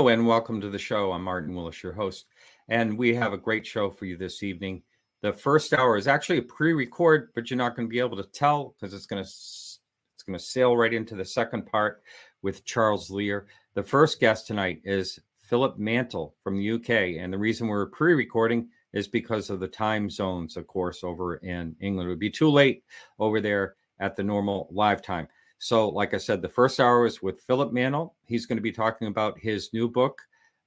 Hello and welcome to the show. I'm Martin Willis, your host, and we have a great show for you this evening. The first hour is actually a pre-record, but you're not going to be able to tell because it's going to it's going to sail right into the second part with Charles Lear. The first guest tonight is Philip Mantle from the UK, and the reason we're pre-recording is because of the time zones, of course, over in England. It would be too late over there at the normal live time. So, like I said, the first hour is with Philip Mantle. He's going to be talking about his new book,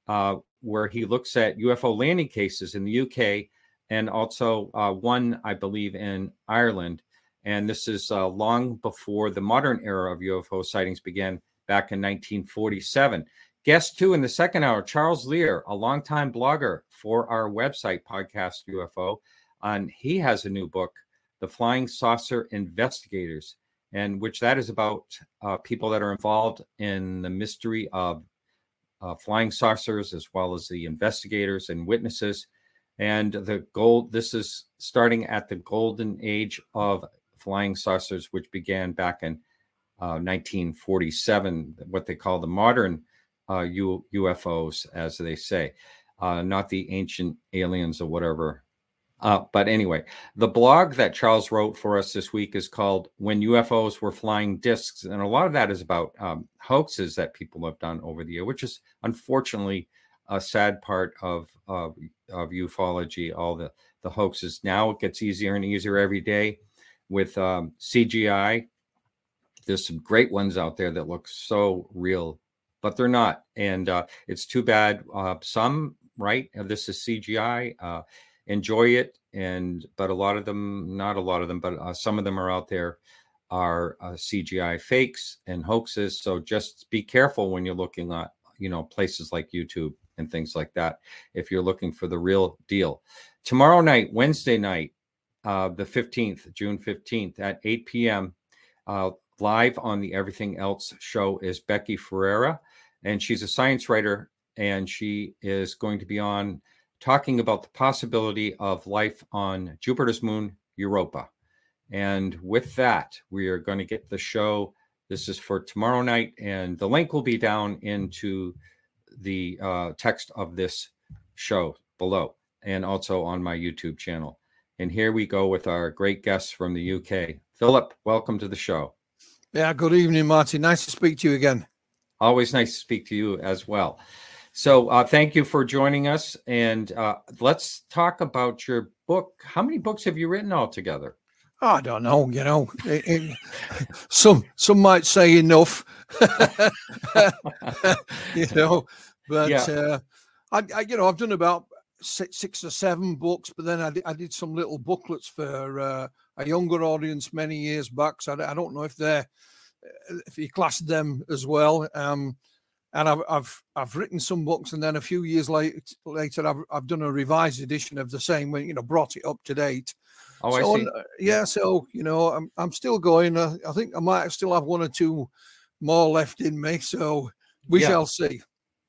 uh, where he looks at UFO landing cases in the UK and also uh, one, I believe, in Ireland. And this is uh, long before the modern era of UFO sightings began back in 1947. Guest two in the second hour, Charles Lear, a longtime blogger for our website, Podcast UFO. And he has a new book, The Flying Saucer Investigators and which that is about uh, people that are involved in the mystery of uh, flying saucers as well as the investigators and witnesses. And the gold this is starting at the golden age of flying saucers which began back in uh, 1947 what they call the modern uh, U- ufos as they say uh, not the ancient aliens or whatever uh, but anyway, the blog that Charles wrote for us this week is called When UFOs Were Flying Discs. And a lot of that is about um, hoaxes that people have done over the year, which is unfortunately a sad part of, of, of ufology, all the, the hoaxes. Now it gets easier and easier every day with um, CGI. There's some great ones out there that look so real, but they're not. And uh, it's too bad. Uh, some, right? This is CGI. Enjoy it and but a lot of them not a lot of them but uh, some of them are out there are uh, cgi fakes and hoaxes so just be careful when you're looking at you know places like youtube and things like that if you're looking for the real deal. Tomorrow night wednesday night uh, the 15th june 15th at 8 p.m uh, live on the everything else show is becky ferreira and she's a science writer and she is going to be on talking about the possibility of life on Jupiter's moon, Europa. And with that, we are going to get the show. This is for tomorrow night, and the link will be down into the uh, text of this show below and also on my YouTube channel. And here we go with our great guests from the UK. Philip, welcome to the show. Yeah, good evening, Martin. Nice to speak to you again. Always nice to speak to you as well. So uh, thank you for joining us. And uh, let's talk about your book. How many books have you written altogether? I don't know. You know, it, it, some some might say enough. you know, but yeah. uh, I, I, you know, I've done about six, six or seven books, but then I did, I did some little booklets for uh, a younger audience many years back. So I, I don't know if they're if you class them as well. Um, and I've, I've I've written some books, and then a few years later, later I've I've done a revised edition of the same, when you know, brought it up to date. Oh, so, I see. yeah, so you know, I'm I'm still going. Uh, I think I might still have one or two more left in me, so we yeah. shall see.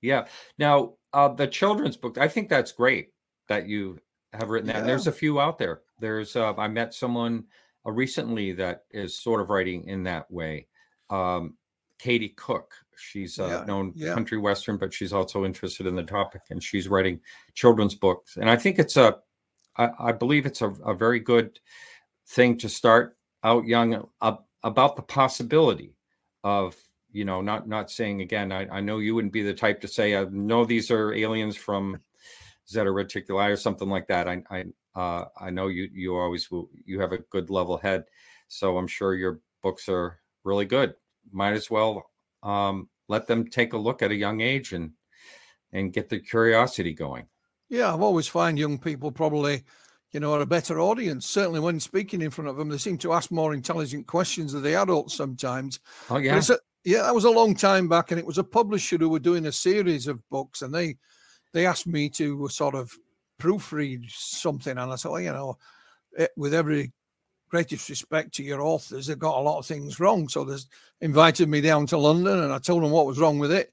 Yeah. Now, uh, the children's book, I think that's great that you have written that. Yeah. And there's a few out there. There's uh, I met someone uh, recently that is sort of writing in that way. Um, Katie Cook. She's uh, yeah, known yeah. country western, but she's also interested in the topic, and she's writing children's books. And I think it's a, I, I believe it's a, a, very good thing to start out young uh, about the possibility of, you know, not not saying again. I, I know you wouldn't be the type to say, "I know these are aliens from Zeta Reticuli" or something like that. I I uh, I know you you always will, you have a good level head, so I'm sure your books are really good might as well um, let them take a look at a young age and and get the curiosity going. Yeah, I've always find young people probably, you know, are a better audience. Certainly when speaking in front of them, they seem to ask more intelligent questions than the adults sometimes. Oh yeah. A, yeah, that was a long time back, and it was a publisher who were doing a series of books, and they they asked me to sort of proofread something, and I said, well, you know, it, with every greatest respect to your authors, they've got a lot of things wrong. So they invited me down to London and I told them what was wrong with it.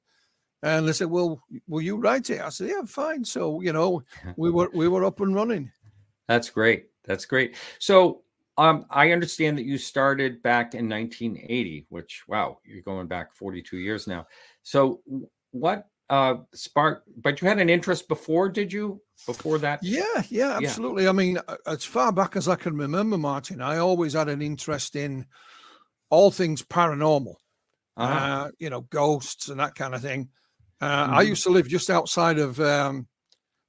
And they said, Well, will you write it? I said, Yeah, fine. So, you know, we were we were up and running. That's great. That's great. So um, I understand that you started back in 1980, which wow, you're going back 42 years now. So what uh, spark? But you had an interest before, did you? Before that? Yeah, yeah, absolutely. Yeah. I mean, as far back as I can remember, Martin, I always had an interest in all things paranormal. Uh-huh. Uh, you know, ghosts and that kind of thing. Uh, mm-hmm. I used to live just outside of um,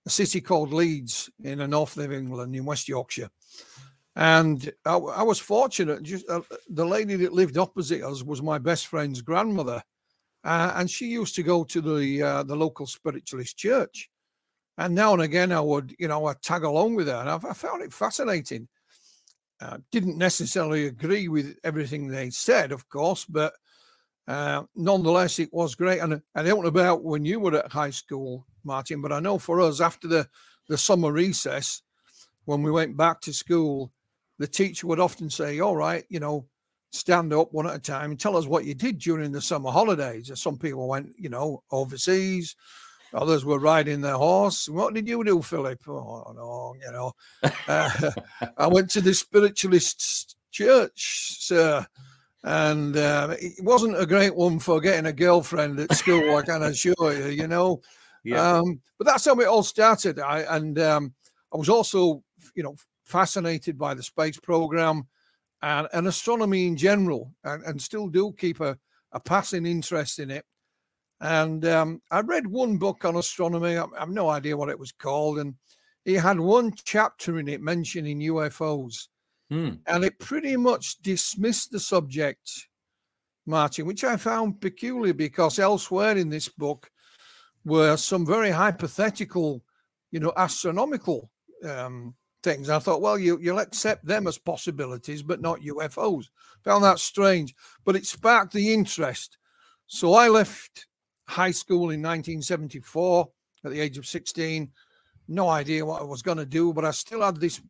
a city called Leeds in the north of England, in West Yorkshire. And I, I was fortunate. Just uh, the lady that lived opposite us was my best friend's grandmother, uh, and she used to go to the uh, the local spiritualist church. And now and again, I would, you know, I tag along with her, and I, I found it fascinating. Uh, didn't necessarily agree with everything they said, of course, but uh, nonetheless, it was great. And I don't know about when you were at high school, Martin, but I know for us after the the summer recess, when we went back to school, the teacher would often say, All right, you know, stand up one at a time and tell us what you did during the summer holidays. Some people went, you know, overseas, others were riding their horse. What did you do, Philip? Oh, no, you know, uh, I went to the spiritualist church, sir. And uh, it wasn't a great one for getting a girlfriend at school, I can assure you, you know. Yeah. Um, but that's how it all started. I, and um, I was also, you know, fascinated by the space program and, and astronomy in general, and, and still do keep a, a passing interest in it. And um, I read one book on astronomy. I, I have no idea what it was called, and it had one chapter in it mentioning UFOs, hmm. and it pretty much dismissed the subject, Martin, which I found peculiar because elsewhere in this book were some very hypothetical, you know, astronomical um, things. And I thought, well, you, you'll accept them as possibilities, but not UFOs. Found that strange, but it sparked the interest. So I left high school in 1974 at the age of 16. No idea what I was going to do, but I still had this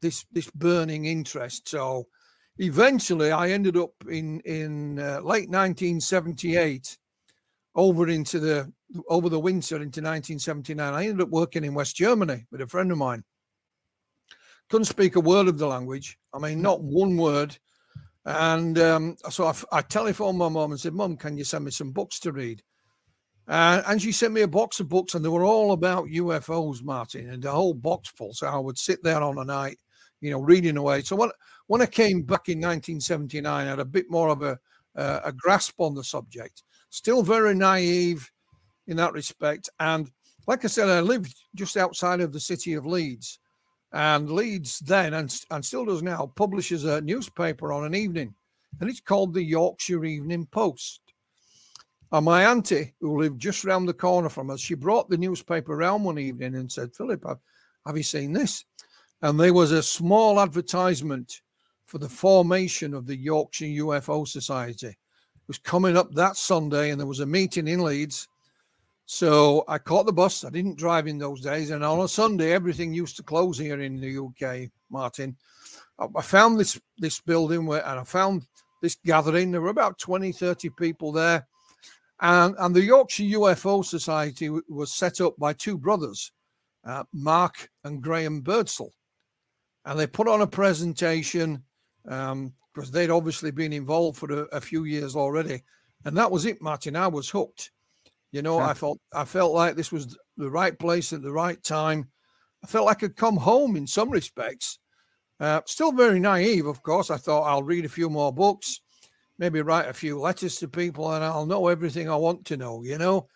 this this burning interest. So eventually, I ended up in in uh, late 1978 over into the over the winter into 1979. I ended up working in West Germany with a friend of mine couldn't speak a word of the language. I mean, not one word. And um, so I, I, telephoned my mom and said, Mom, can you send me some books to read? Uh, and she sent me a box of books, and they were all about UFOs, Martin, and the whole box full. So I would sit there on a night, you know, reading away. So when, when I came back in 1979, I had a bit more of a, uh, a grasp on the subject. Still very naive in that respect. And like I said, I lived just outside of the city of Leeds. And Leeds then, and, and still does now, publishes a newspaper on an evening, and it's called the Yorkshire Evening Post. And my auntie, who lived just round the corner from us, she brought the newspaper round one evening and said, Philip, have, have you seen this? And there was a small advertisement for the formation of the Yorkshire UFO Society. It was coming up that Sunday, and there was a meeting in Leeds so I caught the bus. I didn't drive in those days. And on a Sunday, everything used to close here in the UK, Martin. I found this this building where, and I found this gathering. There were about 20, 30 people there. And, and the Yorkshire UFO Society was set up by two brothers, uh, Mark and Graham Birdsall. And they put on a presentation um, because they'd obviously been involved for a, a few years already. And that was it, Martin. I was hooked. You know. I felt I felt like this was the right place at the right time. I felt like I'd come home in some respects. Uh, still very naive, of course. I thought I'll read a few more books, maybe write a few letters to people, and I'll know everything I want to know. You know,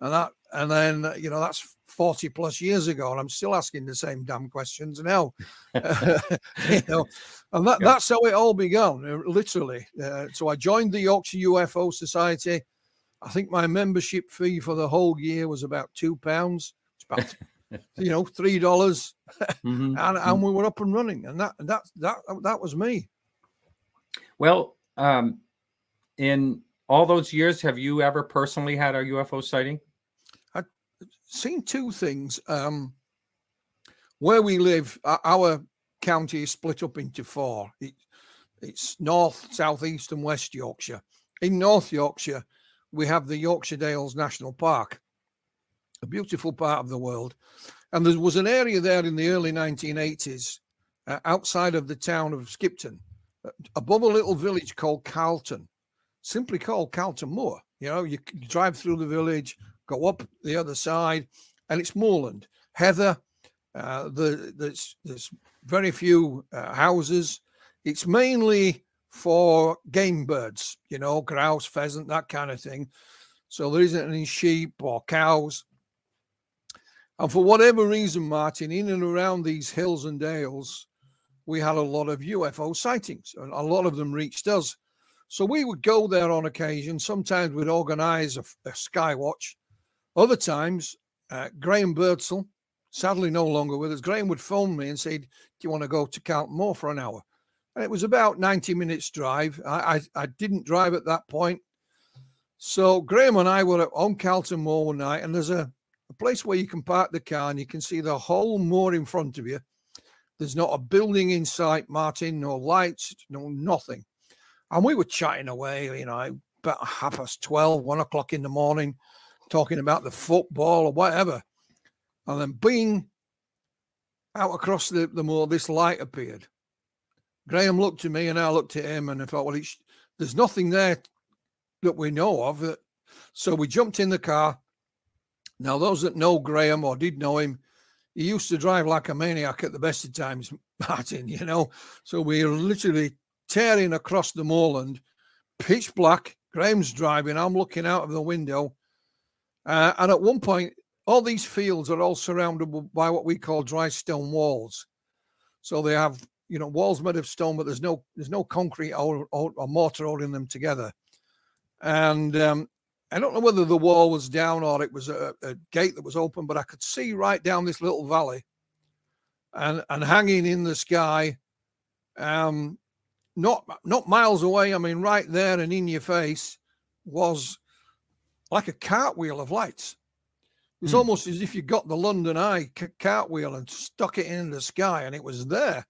and that, and then you know that's forty plus years ago, and I'm still asking the same damn questions now. you know, and that, yeah. that's how it all began, literally. Uh, so I joined the Yorkshire UFO Society I think my membership fee for the whole year was about two pounds. It's about you know three dollars, mm-hmm. and, and mm-hmm. we were up and running, and that that that that was me. Well, um, in all those years, have you ever personally had a UFO sighting? I've seen two things. Um, where we live, our county is split up into four. It, it's North, South East, and West Yorkshire. In North Yorkshire, we have the Yorkshire Dales National Park, a beautiful part of the world. And there was an area there in the early 1980s uh, outside of the town of Skipton, uh, above a little village called Carlton, simply called Carlton Moor. You know, you, you drive through the village, go up the other side, and it's moorland, heather. Uh, the, there's, there's very few uh, houses. It's mainly for game birds, you know, grouse, pheasant, that kind of thing. So there isn't any sheep or cows. And for whatever reason, Martin, in and around these hills and dales, we had a lot of UFO sightings, and a lot of them reached us. So we would go there on occasion. Sometimes we'd organize a, a sky watch. Other times, uh, Graham Birdsall, sadly no longer with us, Graham would phone me and say, Do you want to go to Carlton Moor for an hour? And it was about 90 minutes drive. I, I, I didn't drive at that point. So Graham and I were on Carlton Moor one night, and there's a, a place where you can park the car and you can see the whole moor in front of you. There's not a building in sight, Martin, no lights, no nothing. And we were chatting away, you know, about half past 12, one o'clock in the morning, talking about the football or whatever. And then bing, out across the, the moor, this light appeared. Graham looked at me and I looked at him and I thought, well, there's nothing there that we know of. So we jumped in the car. Now, those that know Graham or did know him, he used to drive like a maniac at the best of times, Martin, you know. So we were literally tearing across the moorland, pitch black. Graham's driving. I'm looking out of the window. Uh, and at one point, all these fields are all surrounded by what we call dry stone walls. So they have, you know, walls made of stone, but there's no there's no concrete or, or, or mortar holding them together. And um, I don't know whether the wall was down or it was a, a, gate that was open, but I could see right down this little valley, and and hanging in the sky, um, not not miles away. I mean, right there and in your face was like a cartwheel of lights. It's hmm. almost as if you got the London Eye cartwheel and stuck it in the sky, and it was there,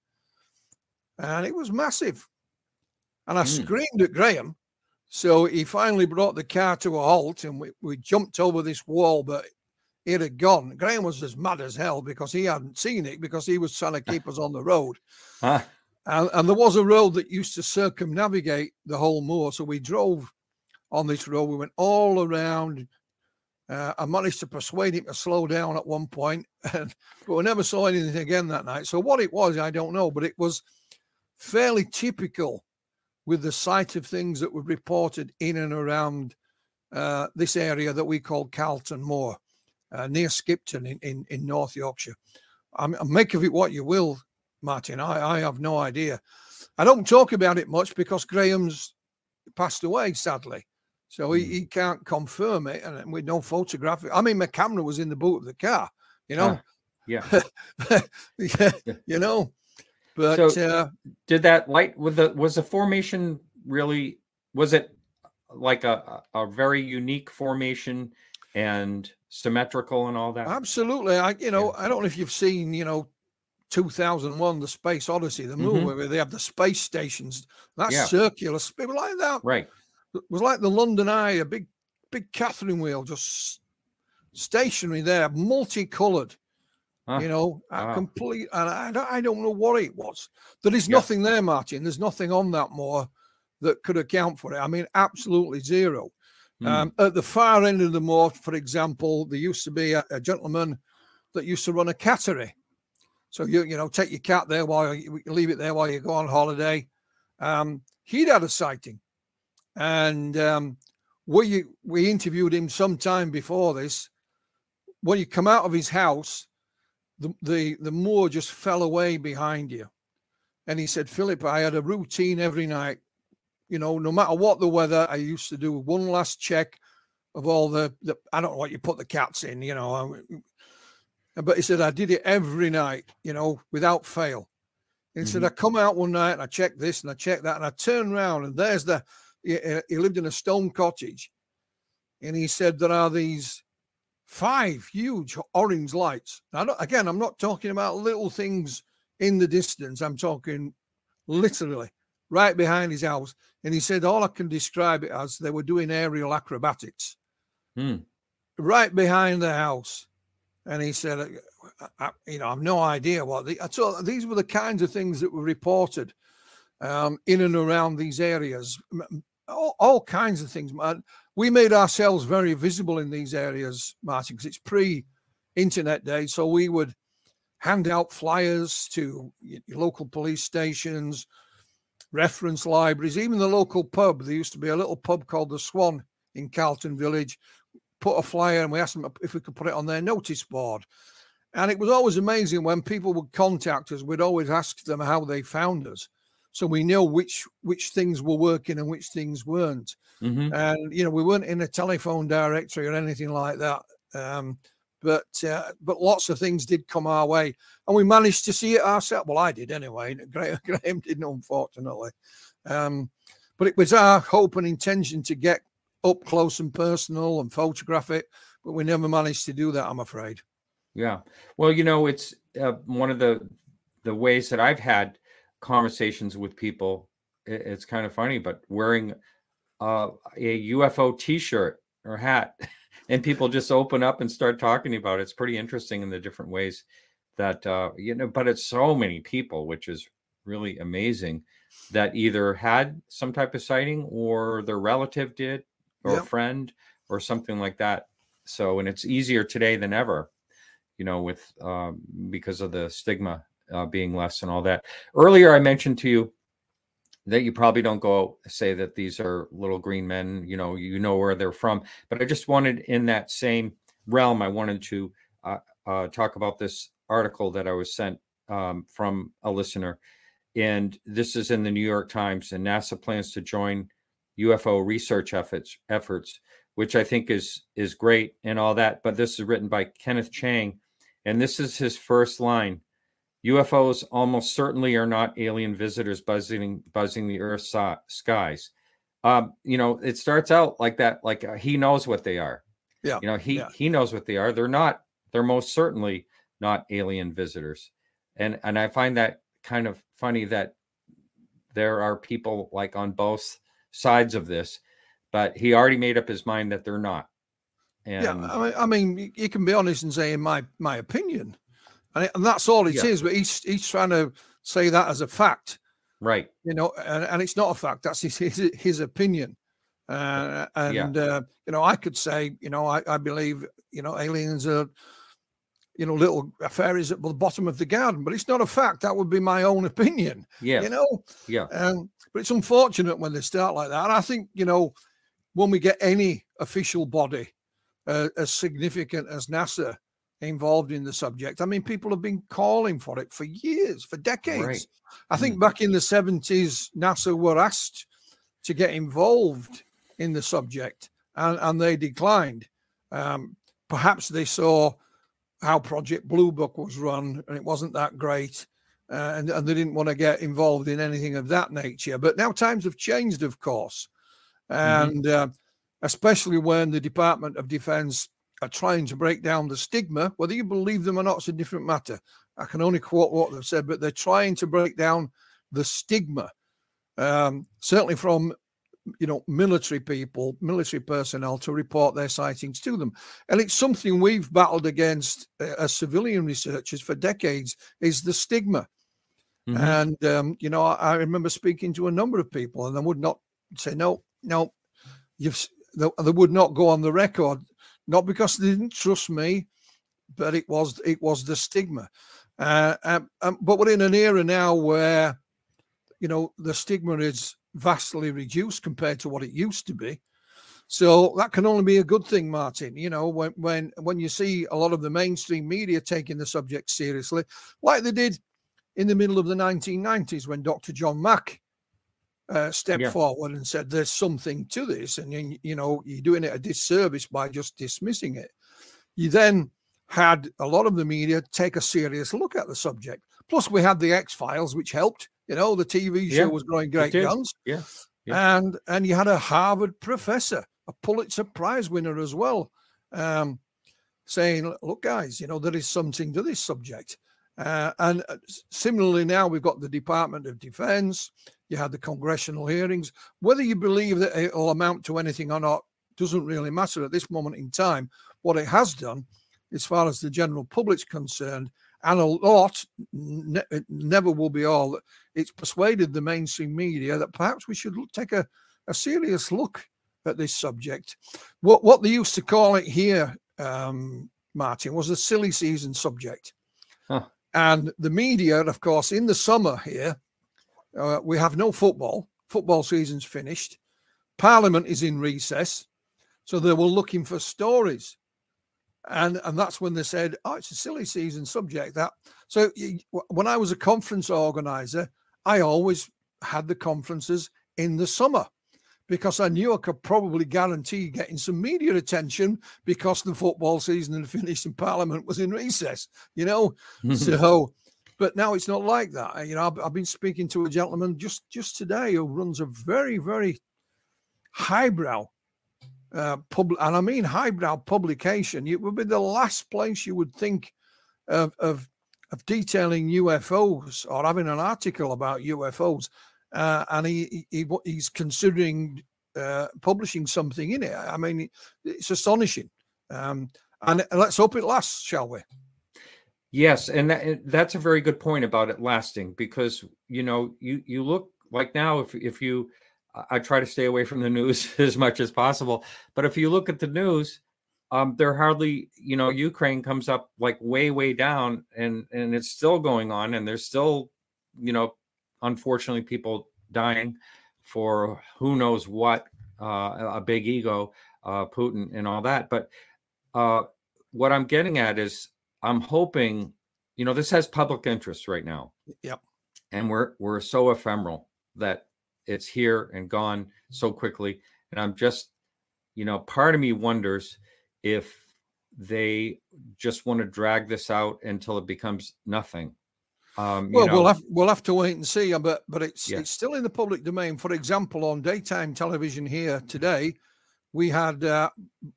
and it was massive. And I hmm. screamed at Graham. So he finally brought the car to a halt, and we, we jumped over this wall, but it had gone. Graham was as mad as hell because he hadn't seen it because he was trying to keep us on the road. Huh. And, and there was a road that used to circumnavigate the whole moor. So we drove on this road. We went all around. Uh, I managed to persuade him to slow down at one point, and, but we never saw anything again that night. So what it was, I don't know, but it was fairly typical with the sight of things that were reported in and around uh, this area that we call Carlton Moor, uh, near Skipton in, in, in North Yorkshire. I make of it what you will, Martin. I, I have no idea. I don't talk about it much because Graham's passed away, sadly. So he, hmm. he can't confirm it, and with no photograph. I mean, my camera was in the boot of the car, you know. Uh, yeah. yeah, you know. But so uh, did that light with the was the formation really was it like a a very unique formation and symmetrical and all that? Absolutely. I you know, yeah. I don't know if you've seen, you know, 2001 the space odyssey the movie mm-hmm. where they have the space stations that's yeah. circular it was like that right it was like the london eye a big big catherine wheel just stationary there multicolored huh. you know wow. complete and I, don't, I don't know what it was there is yeah. nothing there martin there's nothing on that moor that could account for it i mean absolutely zero mm. um, at the far end of the moor for example there used to be a, a gentleman that used to run a cattery so you you know take your cat there while you leave it there while you go on holiday. Um, he'd had a sighting, and um, we we interviewed him some time before this. When you come out of his house, the the the moor just fell away behind you, and he said, Philip, I had a routine every night. You know, no matter what the weather, I used to do one last check of all the, the I don't know what you put the cats in. You know, but he said, I did it every night, you know, without fail. He mm-hmm. said, I come out one night and I check this and I check that. And I turn around and there's the, he, he lived in a stone cottage. And he said, there are these five huge orange lights. Now, again, I'm not talking about little things in the distance. I'm talking literally right behind his house. And he said, all I can describe it as they were doing aerial acrobatics hmm. right behind the house and he said, I, I, you know, I've no idea what the, so these were the kinds of things that were reported um, in and around these areas. all, all kinds of things. We made ourselves very visible in these areas, Martin, because it's pre-internet day. So we would hand out flyers to local police stations, reference libraries, even the local pub. There used to be a little pub called the Swan in Carlton Village. Put a flyer and we asked them if we could put it on their notice board. And it was always amazing when people would contact us, we'd always ask them how they found us. So we know which which things were working and which things weren't. Mm-hmm. And you know, we weren't in a telephone directory or anything like that. Um, but uh, but lots of things did come our way, and we managed to see it ourselves. Well, I did anyway. Graham, Graham didn't, unfortunately. Um, but it was our hope and intention to get up close and personal and photograph it, but we never managed to do that. I'm afraid. Yeah. Well, you know, it's uh, one of the the ways that I've had conversations with people. It's kind of funny, but wearing uh, a UFO T-shirt or hat, and people just open up and start talking about it. It's pretty interesting in the different ways that uh, you know. But it's so many people, which is really amazing, that either had some type of sighting or their relative did, or yep. a friend, or something like that. So, and it's easier today than ever you know, with um, because of the stigma uh, being less and all that. Earlier, I mentioned to you that you probably don't go say that these are little green men. You know, you know where they're from. But I just wanted in that same realm, I wanted to uh, uh, talk about this article that I was sent um, from a listener, and this is in the New York Times. And NASA plans to join UFO research efforts efforts which I think is is great and all that. But this is written by Kenneth Chang, and this is his first line. UFOs almost certainly are not alien visitors buzzing buzzing the Earth's skies. Um, you know, it starts out like that, like uh, he knows what they are. Yeah. You know, he yeah. he knows what they are. They're not. They're most certainly not alien visitors. And and I find that kind of funny that there are people like on both sides of this, but he already made up his mind that they're not. And, yeah, I mean, I mean, you can be honest and say, in my my opinion, and, it, and that's all it yeah. is. But he's he's trying to say that as a fact, right? You know, and, and it's not a fact. That's his his, his opinion. Uh, and yeah. uh, you know, I could say, you know, I, I believe, you know, aliens are, you know, little fairies at the bottom of the garden, but it's not a fact. That would be my own opinion. Yeah, you know. Yeah. Um, but it's unfortunate when they start like that. And I think, you know, when we get any official body uh, as significant as NASA involved in the subject. I mean, people have been calling for it for years, for decades. Right. I think mm. back in the 70s, NASA were asked to get involved in the subject and, and they declined. Um, perhaps they saw how Project Blue Book was run and it wasn't that great. Uh, and, and, they didn't want to get involved in anything of that nature. But now times have changed, of course. Mm-hmm. And mm-hmm. uh, especially when the Department of Defense are trying to break down the stigma. Whether you believe them or not is a different matter. I can only quote what they've said, but they're trying to break down the stigma, um, certainly from you know military people, military personnel to report their sightings to them, and it's something we've battled against uh, as civilian researchers for decades. Is the stigma, mm-hmm. and um, you know I, I remember speaking to a number of people, and they would not say no, no, you've they, they would not go on the record, not because they didn't trust me, but it was it was the stigma. Uh, um, um, but we're in an era now where, you know, the stigma is vastly reduced compared to what it used to be. So that can only be a good thing, Martin. You know, when when when you see a lot of the mainstream media taking the subject seriously, like they did in the middle of the 1990s when Dr. John Mack uh, stepped yeah. forward and said there's something to this and you, you know you're doing it a disservice by just dismissing it you then had a lot of the media take a serious look at the subject plus we had the x files which helped you know the tv show yeah, was growing great guns yeah. yeah. and and you had a harvard professor a pulitzer prize winner as well um, saying look guys you know there is something to this subject uh, and uh, similarly now we've got the department of defense you had the congressional hearings. Whether you believe that it'll amount to anything or not doesn't really matter at this moment in time. What it has done, as far as the general public's concerned, and a lot, ne- never will be all, it's persuaded the mainstream media that perhaps we should take a, a serious look at this subject. What what they used to call it here, um, Martin, was a silly season subject. Huh. And the media, of course, in the summer here, uh, we have no football. Football season's finished. Parliament is in recess. So they were looking for stories. And, and that's when they said, oh, it's a silly season subject. That so when I was a conference organizer, I always had the conferences in the summer because I knew I could probably guarantee getting some media attention because the football season had finished and Parliament was in recess, you know. so, but now it's not like that. You know, I've, I've, been speaking to a gentleman just just today who runs a very very highbrow uh, pub, and I mean highbrow publication. It would be the last place you would think of of, of detailing UFOs or having an article about UFOs uh, and he, he he's considering uh, publishing something in it. I mean, it's astonishing. Um, and let's hope it lasts, shall we? Yes, and that, that's a very good point about it lasting because you know you you look like now if if you I try to stay away from the news as much as possible, but if you look at the news, um, they're hardly you know Ukraine comes up like way way down and and it's still going on and there's still you know unfortunately, people dying for who knows what, uh, a big ego, uh, Putin, and all that. But uh, what I'm getting at is, I'm hoping, you know, this has public interest right now. Yep. And we're we're so ephemeral that it's here and gone so quickly. And I'm just, you know, part of me wonders if they just want to drag this out until it becomes nothing um, well, know, we'll have we'll have to wait and see, uh, but but it's yeah. it's still in the public domain. For example, on daytime television here today, we had uh,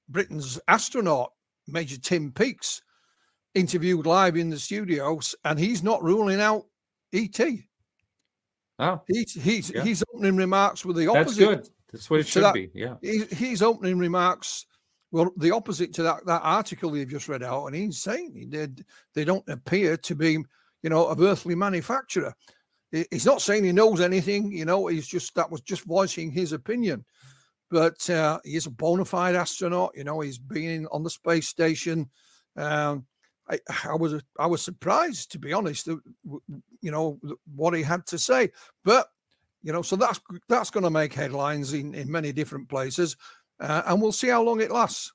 Britain's astronaut Major Tim Peake interviewed live in the studios, and he's not ruling out ET. Oh, he's he's yeah. he's opening remarks with the opposite. That's good. That's what it should that, be. Yeah, he's, he's opening remarks well, the opposite to that, that article you've just read out, and he's saying they, they don't appear to be you know, of earthly manufacturer. He's not saying he knows anything, you know, he's just that was just voicing his opinion. But uh, he's a bona fide astronaut, you know, he's been on the space station. Um, I, I was I was surprised to be honest, you know what he had to say. But you know, so that's that's going to make headlines in in many different places, uh, and we'll see how long it lasts.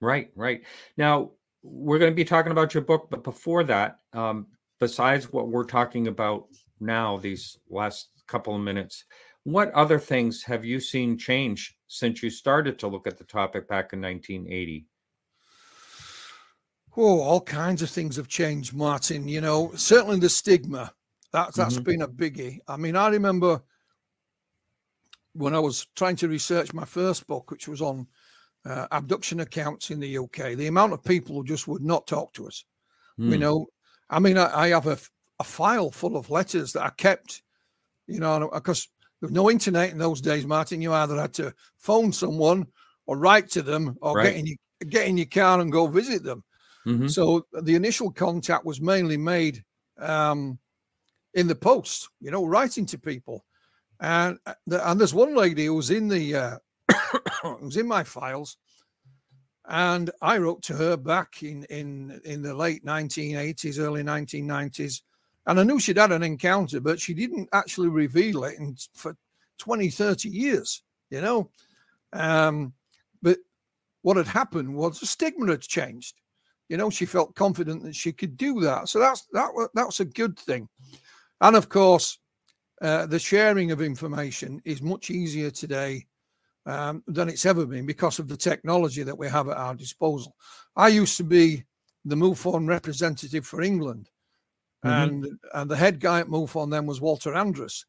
Right, right. Now we're going to be talking about your book, but before that, um, besides what we're talking about now, these last couple of minutes, what other things have you seen change since you started to look at the topic back in 1980? Oh, all kinds of things have changed, Martin. You know, certainly the stigma that that's mm-hmm. been a biggie. I mean, I remember when I was trying to research my first book, which was on uh, abduction accounts in the UK, the amount of people who just would not talk to us. Mm. You know, I mean, I, I have a, a file full of letters that I kept, you know, because there was no internet in those days, Martin. You either had to phone someone or write to them or right. get in your get in your car and go visit them. Mm-hmm. So the initial contact was mainly made um, in the post, you know, writing to people. And uh, and there's one lady who was in the uh, was in my files, and I wrote to her back in, in, in the late 1980s, early 1990s. And I knew she'd had an encounter, but she didn't actually reveal it in, for 20, 30 years, you know. Um, but what had happened was the stigma had changed. You know, she felt confident that she could do that. So that's that that's a good thing. And of course, uh, the sharing of information is much easier today um, than it's ever been because of the technology that we have at our disposal. I used to be the MUFON representative for England, mm-hmm. and and the head guy at MUFON then was Walter Andrus,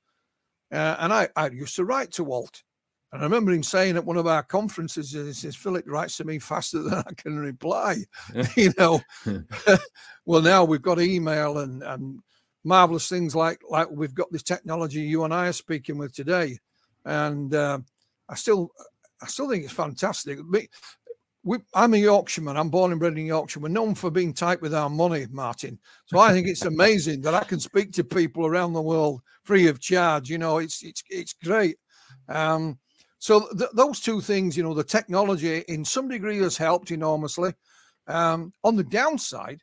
uh, and I, I used to write to Walt. And I remember him saying at one of our conferences, he says, Philip writes to me faster than I can reply. you know, well, now we've got email and, and marvelous things like like we've got this technology you and I are speaking with today. And uh, I still, I still think it's fantastic. We, I'm a Yorkshireman. I'm born and bred in Yorkshire. We're known for being tight with our money, Martin. So I think it's amazing that I can speak to people around the world free of charge. You know, it's it's it's great. Um, so th- those two things, you know, the technology in some degree has helped enormously. Um, on the downside,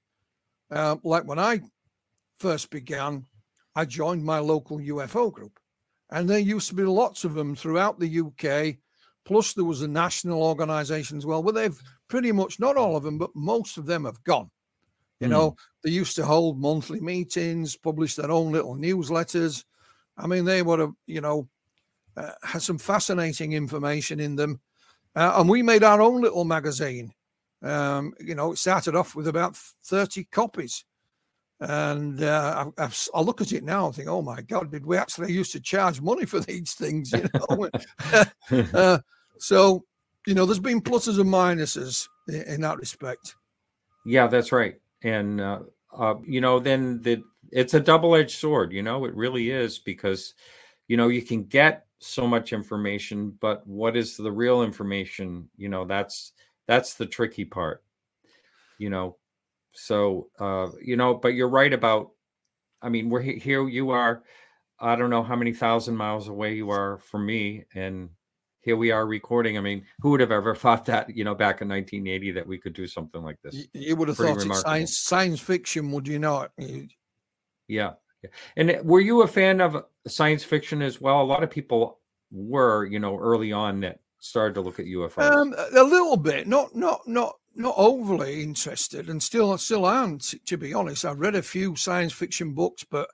uh, like when I first began, I joined my local UFO group, and there used to be lots of them throughout the UK. Plus, there was a national organisation as well, where they've pretty much not all of them, but most of them have gone. You mm. know, they used to hold monthly meetings, publish their own little newsletters. I mean, they would have, you know, uh, had some fascinating information in them. Uh, and we made our own little magazine. Um, you know, it started off with about 30 copies. And uh, I, I, look at it now and think, oh my God, did we actually used to charge money for these things? You know? uh, so, you know, there's been pluses and minuses in, in that respect. Yeah, that's right. And, uh, uh, you know, then the, it's a double edged sword, you know, it really is because, you know, you can get so much information, but what is the real information? You know, that's, that's the tricky part, you know. So, uh, you know, but you're right about, I mean, we're here, you are, I don't know how many thousand miles away you are from me. And here we are recording. I mean, who would have ever thought that, you know, back in 1980 that we could do something like this? You would have Pretty thought it's science, science fiction, would you not? Yeah. And were you a fan of science fiction as well? A lot of people were, you know, early on that started to look at UFOs. Um, a little bit, not not not not overly interested, and still still am. To be honest, I've read a few science fiction books, but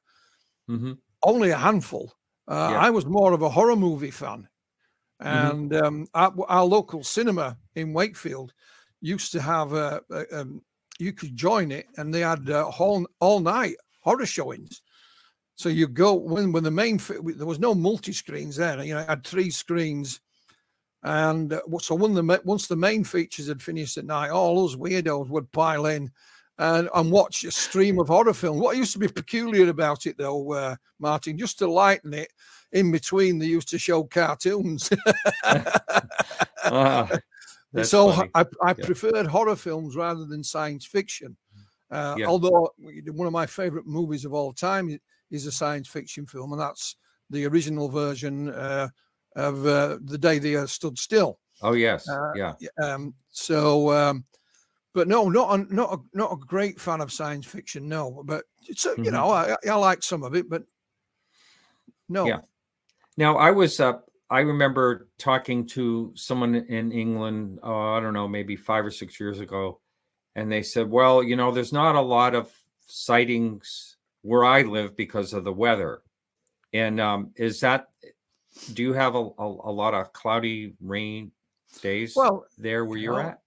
mm-hmm. only a handful. Uh, yeah. I was more of a horror movie fan, mm-hmm. and mm-hmm. um, our, our, local cinema in Wakefield used to have a, a um, you could join it, and they had uh, all all night horror showings. So you go when when the main there was no multi screens there. You know, I had three screens and uh, so when the once the main features had finished at night, all those weirdos would pile in and, and watch a stream of horror film. What used to be peculiar about it, though, uh, Martin, just to lighten it, in between they used to show cartoons. ah, so funny. I, I yeah. preferred horror films rather than science fiction. Uh, yeah. Although one of my favorite movies of all time is a science fiction film, and that's the original version uh, of uh, the day the uh, stood still. Oh yes, uh, yeah. Um, so, um, but no, not a, not a, not a great fan of science fiction. No, but it's mm-hmm. you know I, I like some of it, but no. Yeah. Now I was uh, I remember talking to someone in England. Oh, I don't know, maybe five or six years ago, and they said, "Well, you know, there's not a lot of sightings where I live because of the weather." And um, is that do you have a, a, a lot of cloudy rain days well there where you're well, at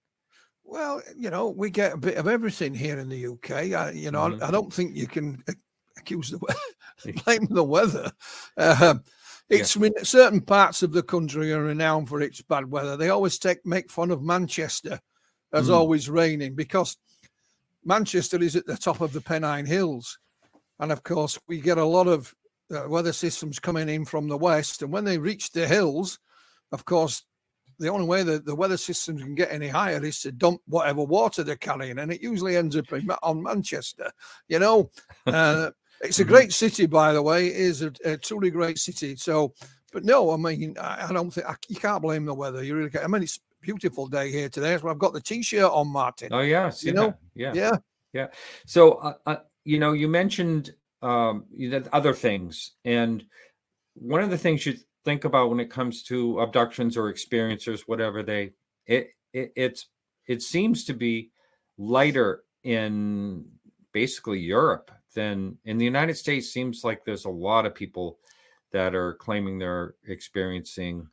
well you know we get a bit of everything here in the uk I, you know mm-hmm. I, I, don't think you can accuse the blame the weather uh, it's yeah. certain parts of the country are renowned for its bad weather they always take make fun of manchester as mm-hmm. always raining because manchester is at the top of the pennine hills and of course we get a lot of uh, weather systems coming in from the west. And when they reach the hills, of course, the only way that the weather systems can get any higher is to dump whatever water they're carrying, and it usually ends up on Manchester. You know, uh, it's a mm-hmm. great city, by the way. It is a, a truly great city. So, but no, I mean, I, I don't think I, you can't blame the weather. You really can't. I mean, it's a beautiful day here today. So I've got the t-shirt on, Martin. Oh yes, you know, yeah, yeah, yeah. So, uh, uh, you know, you mentioned um, other things. And one of the things you think about when it comes to abductions or experiencers, whatever they, it, it it's it seems to be lighter in basically Europe than in the United States. Seems like there's a lot of people that are claiming they're experiencing,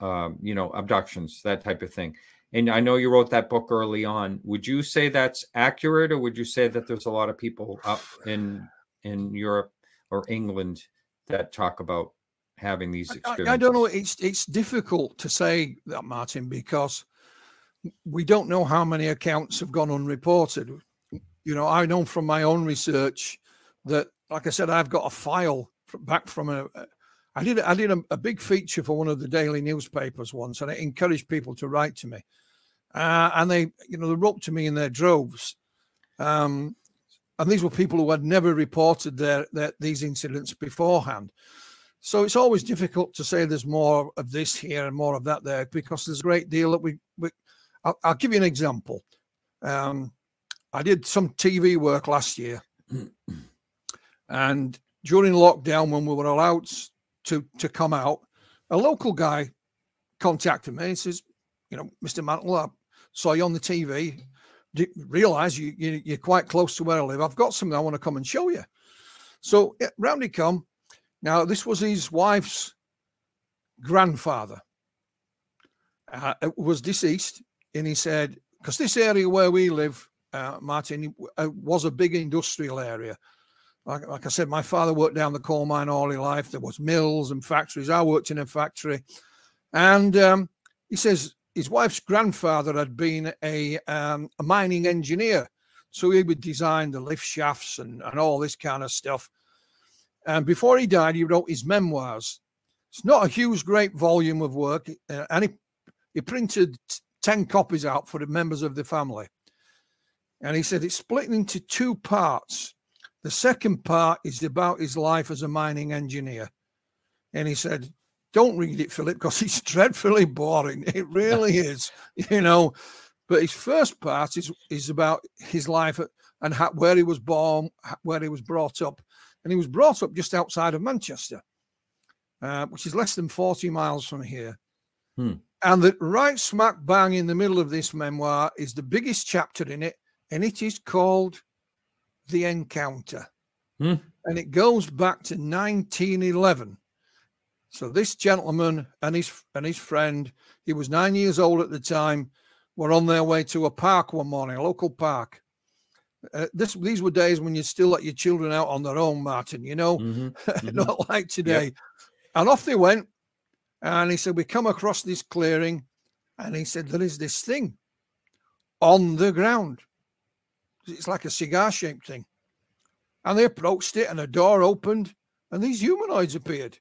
um, you know, abductions, that type of thing. And I know you wrote that book early on. Would you say that's accurate, or would you say that there's a lot of people up in in Europe or England that talk about having these experiences? I, I, don't know. It's it's difficult to say that, Martin, because we don't know how many accounts have gone unreported. You know, I know from my own research that, like I said, I've got a file from, back from a. I did I did a, a, big feature for one of the daily newspapers once, and I encouraged people to write to me, uh, and they, you know, they wrote to me in their droves. Um, and these were people who had never reported their, their these incidents beforehand. So it's always difficult to say there's more of this here and more of that there because there's a great deal that we. we I'll, I'll give you an example. Um, I did some TV work last year, and during lockdown, when we were allowed to to come out, a local guy contacted me and says, "You know, Mr. Mantle, I saw you on the TV. Realize you, you are quite close to where I live. I've got something I want to come and show you." So yeah, round he come. Now this was his wife's grandfather. Uh, was deceased, and he said, because this area where we live, uh, Martin, uh, was a big industrial area. Like, like, I said, my father worked down the coal mine all his life. There was mills and factories. I worked in a factory, and um, he says his wife's grandfather had been a, um, a mining engineer, so he would design the lift shafts and, and all this kind of stuff. And before he died, he wrote his memoirs. It's not a huge, great volume of work, uh, and he, he printed 10 copies out for the members of the family. And he said it's split into two parts. The second part is about his life as a mining engineer. And he said, Don't read it, Philip, because it's dreadfully boring. It really is, you know. But his first part is, is about his life and how, where he was born, where he was brought up. And he was brought up just outside of Manchester, uh, which is less than 40 miles from here. Hmm. And the right smack bang in the middle of this memoir is the biggest chapter in it, and it is called The Encounter. Hmm. And it goes back to 1911. So this gentleman and his and his friend, he was nine years old at the time, were on their way to a park one morning, a local park. Uh, this these were days when you still let your children out on their own, Martin. You know, mm-hmm. Mm-hmm. not like today. Yep. And off they went. And he said, We come across this clearing. And he said, There is this thing on the ground. It's like a cigar shaped thing. And they approached it, and a door opened, and these humanoids appeared.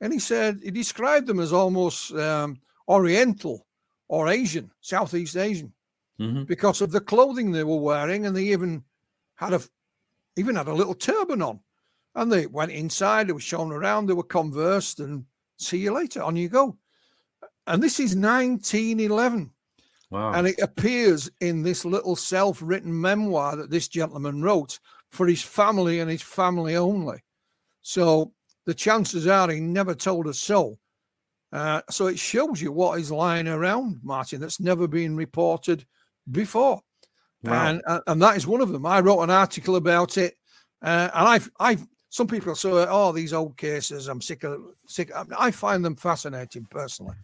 And he said, He described them as almost um, Oriental or Asian, Southeast Asian, mm-hmm. because of the clothing they were wearing. And they even had a even had a little turban on. And they went inside, they were shown around, they were conversed, and See you later. On you go. And this is 1911. Wow. And it appears in this little self written memoir that this gentleman wrote for his family and his family only. So the chances are he never told a soul. Uh, so it shows you what is lying around, Martin, that's never been reported before. Wow. And, uh, and that is one of them. I wrote an article about it. Uh, and I've, I've some people say, "Oh, these old cases, I'm sick of sick." I find them fascinating personally,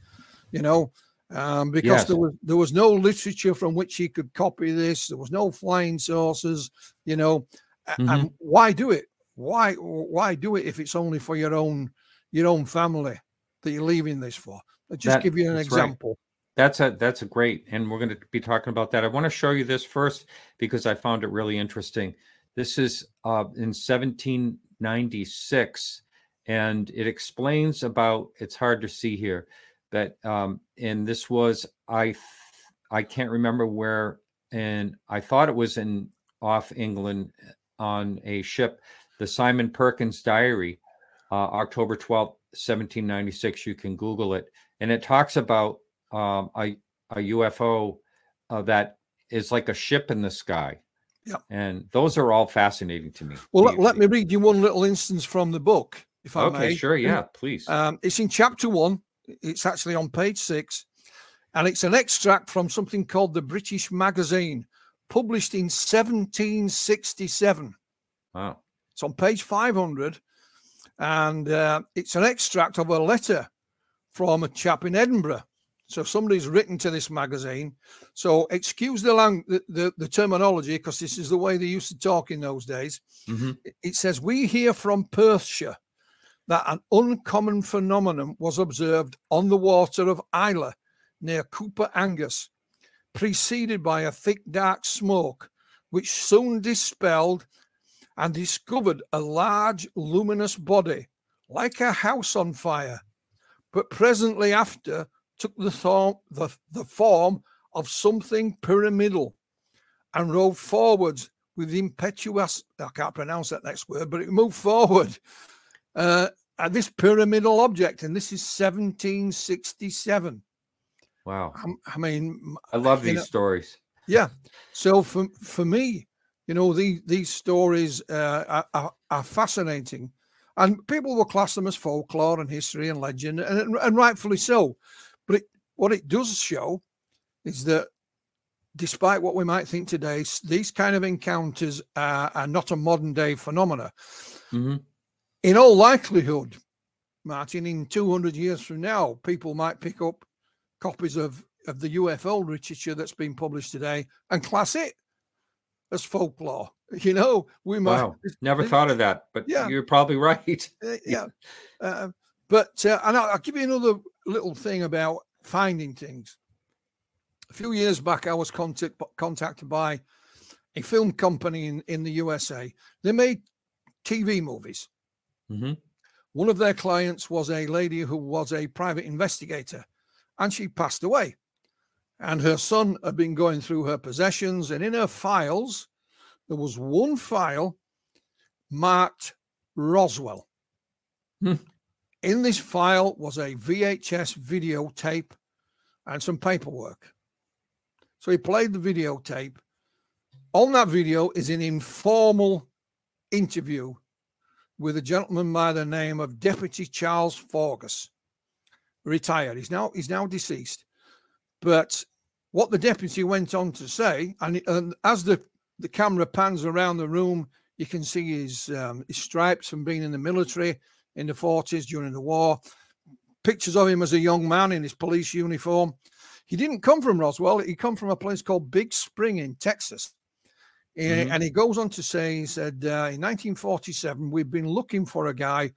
you know, um, because yes. there was there was no literature from which he could copy this. There was no flying saucers, you know, mm-hmm. and why do it? Why why do it if it's only for your own your own family that you're leaving this for? I'll just that, give you an example. Right. That's a that's a great, and we're going to be talking about that. I want to show you this first because I found it really interesting. This is uh, in 1796, and it explains about it's hard to see here but um and this was i i can't remember where and i thought it was in off england on a ship the simon perkins diary uh, october 12th 1796 you can google it and it talks about um, a, a ufo uh, that is like a ship in the sky yeah. And those are all fascinating to me. Well, let, let, me read you one little instance from the book, if I okay, may. sure. Yeah, please. Um, it's in chapter one. It's actually on page six. And it's an extract from something called the British Magazine, published in 1767. Wow. It's on page 500. And uh, it's an extract of a letter from a chap in Edinburgh so somebody's written to this magazine. So excuse the lang- the, the, the terminology because this is the way they used to talk in those days. Mm-hmm. It says we hear from Perthshire that an uncommon phenomenon was observed on the water of Isla near Coupar Angus, preceded by a thick dark smoke, which soon dispelled and discovered a large luminous body like a house on fire. But presently after, took the, form, the, the form of something pyramidal and rode forwards with impetuous, I can't pronounce that next word, but it moved forward. Uh, uh, this pyramidal object, and this is 1767. Wow. I, I mean, I love these know, stories. yeah. So for for me, you know, these these stories uh, are, are, fascinating, and people will class them as folklore and history and legend, and, and rightfully so. But it, what it does show is that despite what we might think today, these kind of encounters are, are not a modern day phenomena. hmm In all likelihood, Martin, in 200 years from now, people might pick up copies of, of the UFO literature that's been published today and class it as folklore. You know, we might, Wow. Never thought of that, but Yeah. you're probably right. uh, yeah. Uh, but uh, and I'll, I'll give you another little thing about finding things. A few years back, I was contact, contacted by a film company in, in the USA. They made TV movies. hmm One of their clients was a lady who was a private investigator, and she passed away. And her son had been going through her possessions, and in her files, there was one file marked Roswell. Hmm. In this file was a VHS videotape and some paperwork. So he played the videotape. On that video is an informal interview with a gentleman by the name of Deputy Charles Forgus, retired. He's now he's now deceased. But what the deputy went on to say, and, and as the, the camera pans around the room, you can see his um, his stripes from being in the military in the 40s during the war. Pictures of him as a young man in his police uniform. He didn't come from Roswell. He come from a place called Big Spring in Texas. Eh, Mhm. And he goes on to say, he said, uh, in 1947, we've been looking for a guy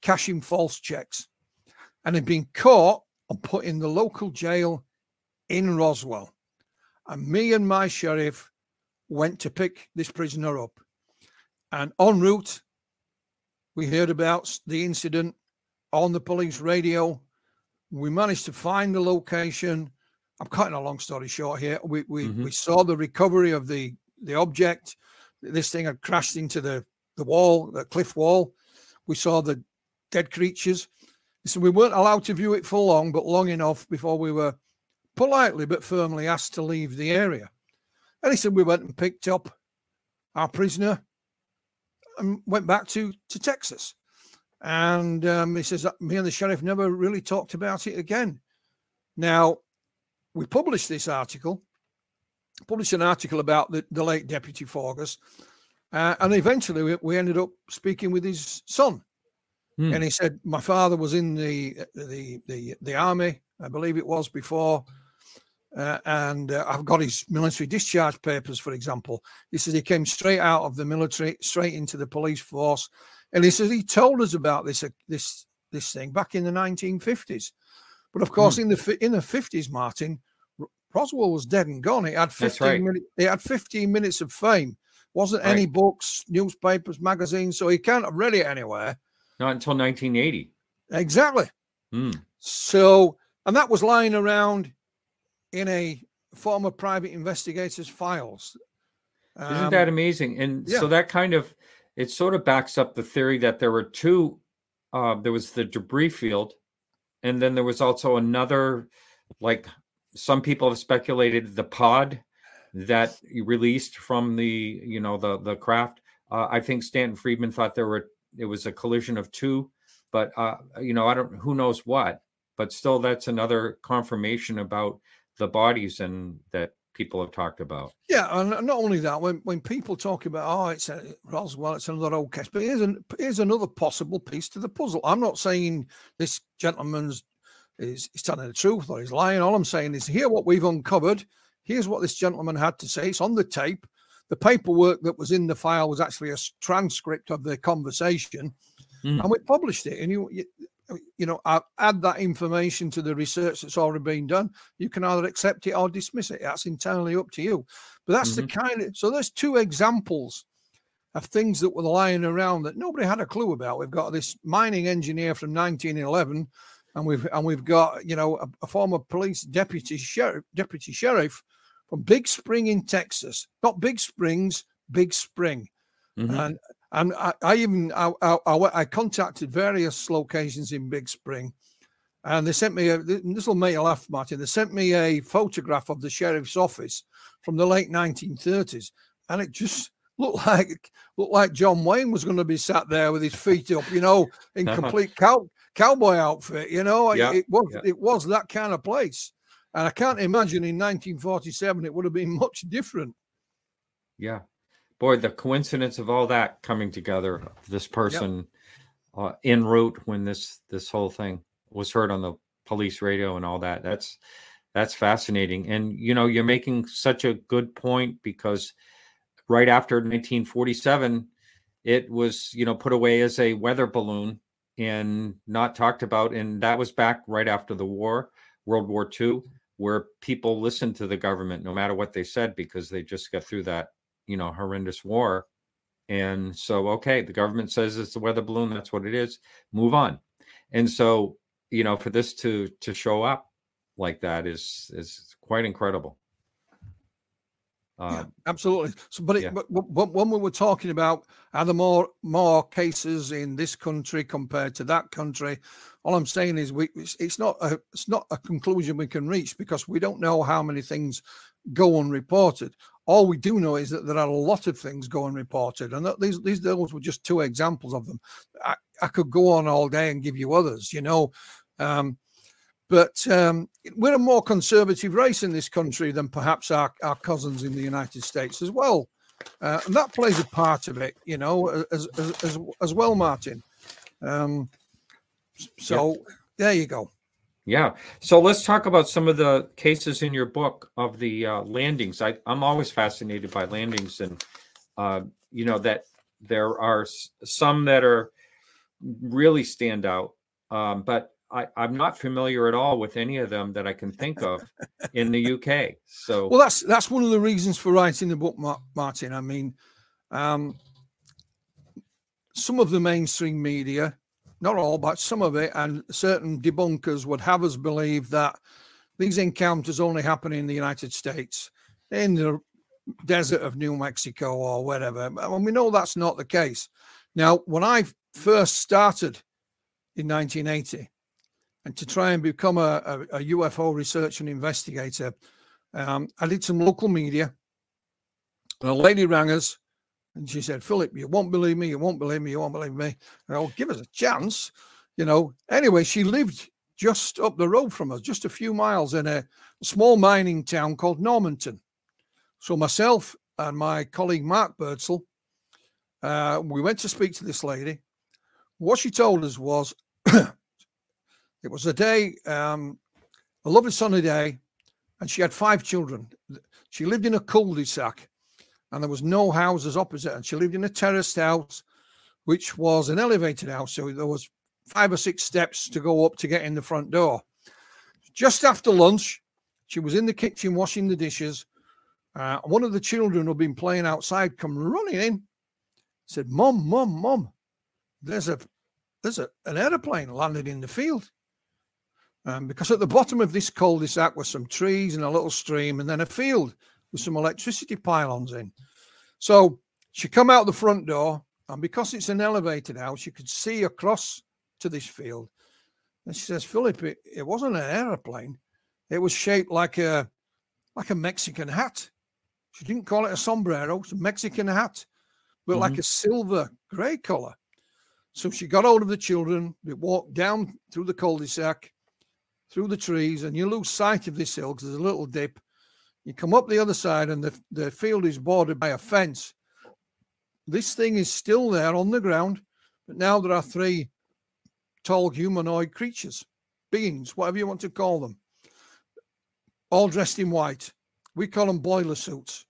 cashing false checks and had been caught and put in the local jail in Roswell. And me and my sheriff went to pick this prisoner up. And en route, we heard about the incident on the police radio. We managed to find the location. I'm cutting a long story short here. We we, Mhm. we saw the recovery of the the object. This thing had crashed into the the wall, the cliff wall. We saw the dead creatures. So we weren't allowed to view it for long, but long enough before we were politely but firmly asked to leave the area. And he said we went and picked up our prisoner and went back to to Texas. And um, he says that me and the sheriff never really talked about it again. Now, we published this article, published an article about the, the late Deputy Forgus, uh, and eventually we, we ended up speaking with his son. Hmm. And he said, My father was in the the the, the army, I believe it was before. Uh, and uh, I've got his military discharge papers, for example. He says he came straight out of the military, straight into the police force, and he says he told us about this uh, this this thing back in the 1950s. But of course, in the in the 50s, Martin Roswell was dead and gone. It had 15 right. minutes. It had 15 minutes of fame. Wasn't any books, newspapers, magazines, so he can't have read it anywhere. Not until 1980. Exactly. Hmm. So, and that was lying around in a former private investigator's files. Isn't Um, that amazing? And yeah. so that kind of it sort of backs up the theory that there were two. Uh, there was the debris field, and then there was also another, like some people have speculated, the pod that released from the you know the the craft. Uh, I think Stanton Friedman thought there were it was a collision of two, but uh, you know I don't who knows what. But still, that's another confirmation about the bodies and that people have talked about. Yeah, and not only that, when, when people talk about oh, it's a Roswell, it's another old case, but here's an, here's another possible piece to the puzzle. I'm not saying this gentleman's is, is telling the truth or he's lying. All I'm saying is here what we've uncovered. Here's what this gentleman had to say. It's on the tape. The paperwork that was in the file was actually a transcript of the conversation, Mm. and we published it. And you, you, you know, I add that information to the research that's already been done. You can either accept it or dismiss it. That's entirely up to you. But that's the kind of so there's two examples of things that were lying around that nobody had a clue about. We've got this mining engineer from 1911, and we've and we've got you know a, a former police deputy sheriff deputy sheriff from Big Spring in Texas, not Big Springs, Big Spring, Mhm. and And I, I even I, I, I, contacted various locations in Big Spring, and they sent me a. This will make you laugh, Martin. They sent me a photograph of the sheriff's office from the late 1930s, and it just looked like looked like John Wayne was going to be sat there with his feet up, you know, in complete cow, cowboy outfit. You know, yeah, it, it was yeah. it was that kind of place, and I can't imagine in 1947 it would have been much different. Yeah, boy, the coincidence of all that coming together, this person yep. uh, en route when this this whole thing was heard on the police radio and all that. That's that's fascinating. And you know, you're making such a good point because right after 1947, it was you know put away as a weather balloon and not talked about. And that was back right after the war, World War II, where people listened to the government no matter what they said because they just got through that you know horrendous war and so okay the government says it's a weather balloon that's what it is move on and so you know for this to to show up like that is is quite incredible yeah, um, absolutely. So, but, it, yeah. but, but when we were talking about are there more more cases in this country compared to that country, all I'm saying is we it's, it's not a it's not a conclusion we can reach because we don't know how many things go unreported. All we do know is that there are a lot of things going reported, and that these these those were just two examples of them. I, I could go on all day and give you others, you know. Um, but um, we're a more conservative race in this country than perhaps our, our cousins in the United States as well. Uh, and that plays a part of it, you know, as, as, as, as well, Martin. Um, so yeah. there you go. Yeah. So let's talk about some of the cases in your book of the uh, landings. I, I'm always fascinated by landings, and uh, you know that there are some that are really stand out. Um, but I, I'm not familiar at all with any of them that I can think of in the UK. So well, that's that's one of the reasons for writing the book, Martin. I mean, um, some of the mainstream media not all, but some of it, and certain debunkers would have us believe that these encounters only happen in the United States, in the desert of New Mexico or whatever. And we know that's not the case. Now, when I first started in 1980, and to try and become a, a, a UFO researcher and investigator, um, I did some local media. And a lady rang us and she said, Philip, you won't believe me. You won't believe me. You won't believe me. And I'll give us a chance. You know, anyway, she lived just up the road from us, just a few miles in a small mining town called Normanton. So myself and my colleague Mark Birdsall, uh, we went to speak to this lady. What she told us was it was a day, um, a lovely sunny day, and she had five children. She lived in a cul-de-sac and there was no houses opposite. And she lived in a terraced house, which was an elevated house. So there was five or six steps to go up to get in the front door. Just after lunch, she was in the kitchen washing the dishes. Uh, one of the children who'd been playing outside come running in, said, "Mom, mom, mom, there's a there's a, an aeroplane landed in the field." Um, because at the bottom of this cul-de-sac were some trees and a little stream, and then a field with some electricity pylons in. So she come out the front door, and because it's an elevated house, you could see across to this field. And she says, Philip, it, it wasn't an aeroplane. It was shaped like a like a Mexican hat. She didn't call it a sombrero, it's a Mexican hat, but mm-hmm. like a silver grey color. So she got hold of the children. We walked down through the cul-de-sac, through the trees, and you lose sight of this hill because there's a little dip. You come up the other side, and the, the field is bordered by a fence. This thing is still there on the ground, but now there are three tall humanoid creatures, beings, whatever you want to call them, all dressed in white. We call them boiler suits.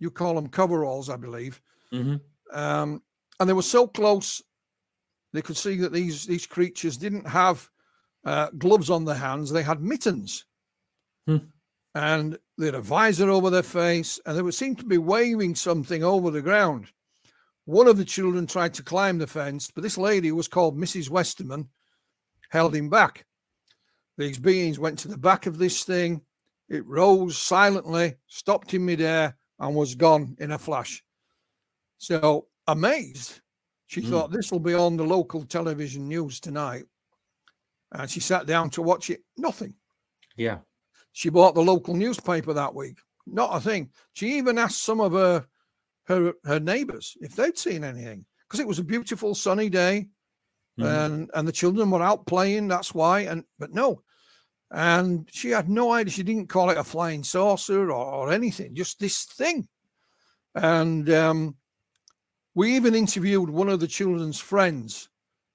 You call them coveralls, I believe. Mm-hmm. Um, and they were so close, they could see that these these creatures didn't have uh, gloves on their hands; they had mittens. Hmm and they had a visor over their face, and they would seem to be waving something over the ground. One of the children tried to climb the fence, but this lady, who was called Mrs. Westerman, held him back. These beings went to the back of this thing. It rose silently, stopped in midair, and was gone in a flash. So, amazed, She Mm. thought this will be on the local television news tonight. And she sat down to watch it. Nothing. Yeah. She bought the local newspaper that week. Not a thing. She even asked some of her her her neighbors if they'd seen anything because it was a beautiful sunny day Mhm. and and the children were out playing. That's why. And but no, and she had no idea. She didn't call it a flying saucer or, or anything. Just this thing. And um, we even interviewed one of the children's friends.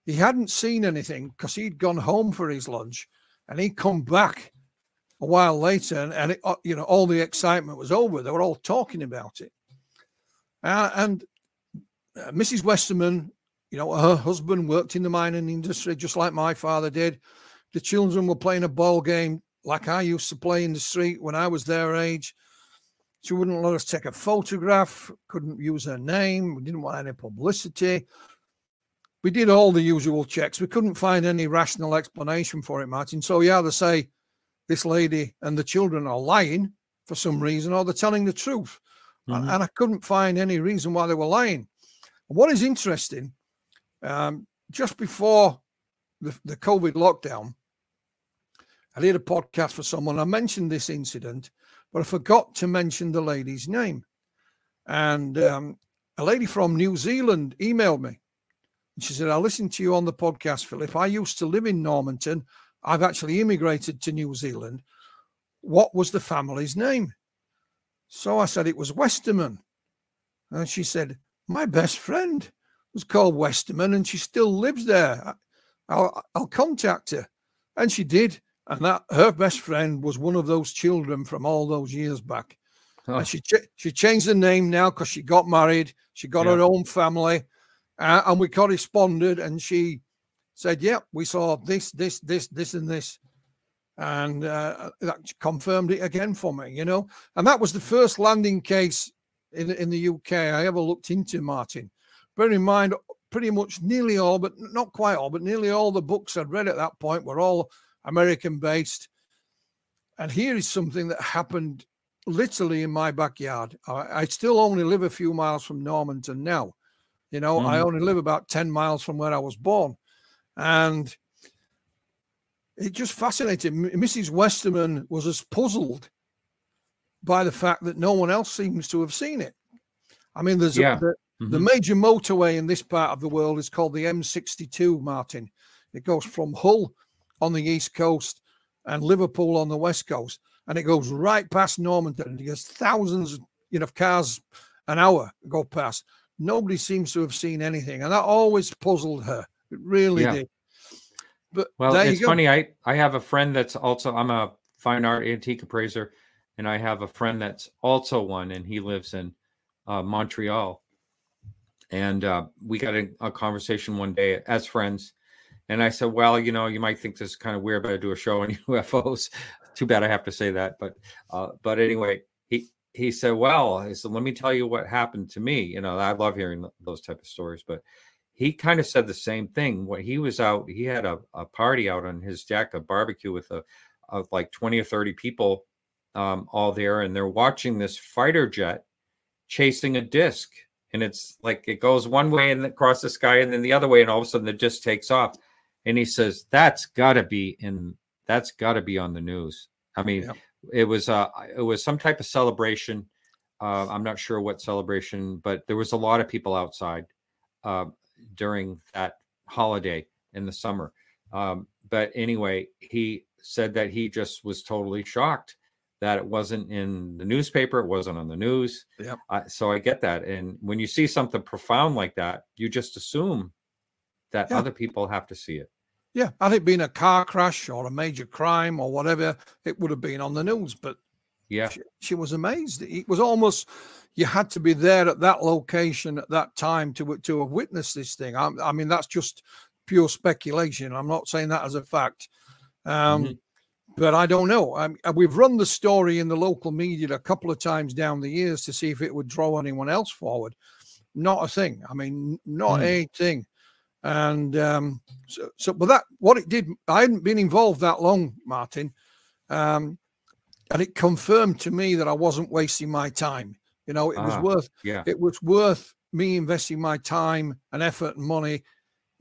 He hadn't seen anything because he'd gone home for his lunch, and he'd come back a while later, and, and it, uh, you know all the excitement was over. They were all talking about it, uh, and uh, Mrs. Westerman, you know, her husband worked in the mining industry just like my father did. The children were playing a ball game like I used to play in the street when I was their age. She wouldn't let us take a photograph, couldn't use her name. We didn't want any publicity. We did all the usual checks. We couldn't find any rational explanation for it, Martin. So you either say this lady and the children are lying for some reason or they're telling the truth. And- Mhm. And I couldn't find any reason why they were lying. What is interesting, um, just before the, the COVID lockdown, I did a podcast for someone. I mentioned this incident, but I forgot to mention the lady's name. And um, a lady from New Zealand emailed me. And she said, I listened to you on the podcast, Philip. I used to live in Normanton. I've actually immigrated to New Zealand. What was the family's name? So I said, It was Westerman. And she said, My best friend was called Westerman and she still lives there. I'll, I'll contact her. And she did. And that her best friend was one of those children from all those years back. Oh, And she ch- she changed the name now because she got married. She got Yeah. her own family, uh, and we corresponded. And she said, "Yep, we saw this, this, this, this, and this," and uh, that confirmed it again for me. You know, and that was the first landing case in in the UK I ever looked into, Martin. Bear in mind, pretty much nearly all, but not quite all, but nearly all the books I'd read at that point were all American based. And here is something that happened literally in my backyard. I, I still only live a few miles from Normanton now. You know, I Mhm. only live about 10 miles from where I was born. And it just fascinated. Mrs. Westerman was as puzzled by the fact that no one else seems to have seen it. I mean, there's a- the, the Mhm. major motorway in this part of the world is called the M62, Martin. It goes from Hull on the east coast and Liverpool on the west coast, and it goes right past Normanton. There's thousands, you know, of cars an hour go past. Nobody seems to have seen anything, and that always puzzled her. It really Yeah. did. But Well, it's funny. I I have a friend that's also I'm a fine art antique appraiser, and I have a friend that's also one, and he lives in uh, Montreal. And uh, we got a, a conversation one day as friends, and I said, "Well, you know, you might think this is kind of weird, but I do a show on UFOs. Too bad I have to say that, but uh, but anyway." He, he said, "Well, he said, let me tell you what happened to me. You know, I love hearing those type of stories, but he kind of said the same thing. When he was out he had a, a party out on his deck a barbecue with a of like 20 or 30 people um, all there and they're watching this fighter jet chasing a disc and it's like it goes one way and across the sky and then the other way and all of a sudden it just takes off. And he says that's got to be in that's got to be on the news. I mean Yep. it was uh it was some type of celebration. Uh, i'm not sure what celebration but there was a lot of people outside. Uh, during that holiday in the summer. Um, but anyway, he said that he just was totally shocked that it wasn't in the newspaper, it wasn't on the news. Yep. Uh, so I get that. And when you see something profound like that, you just assume that Yeah. other people have to see it. Yeah, had it been a car crash or a major crime or whatever, it would have been on the news. But Yeah. she, she was amazed. It was almost you had to be there at that location at that time to to have witnessed this thing. I, I mean, that's just pure speculation. I'm not saying that as a fact, um, Mhm. but I don't know. I, we've run the story in the local media a couple of times down the years to see if it would draw anyone else forward. Not a thing. I mean, not Hmm. a thing. And um, so, so, but that what it did, I hadn't been involved that long, Martin. Um, and it confirmed to me that I wasn't wasting my time. You know, it was Ah, worth Yeah. it was worth me investing my time and effort and money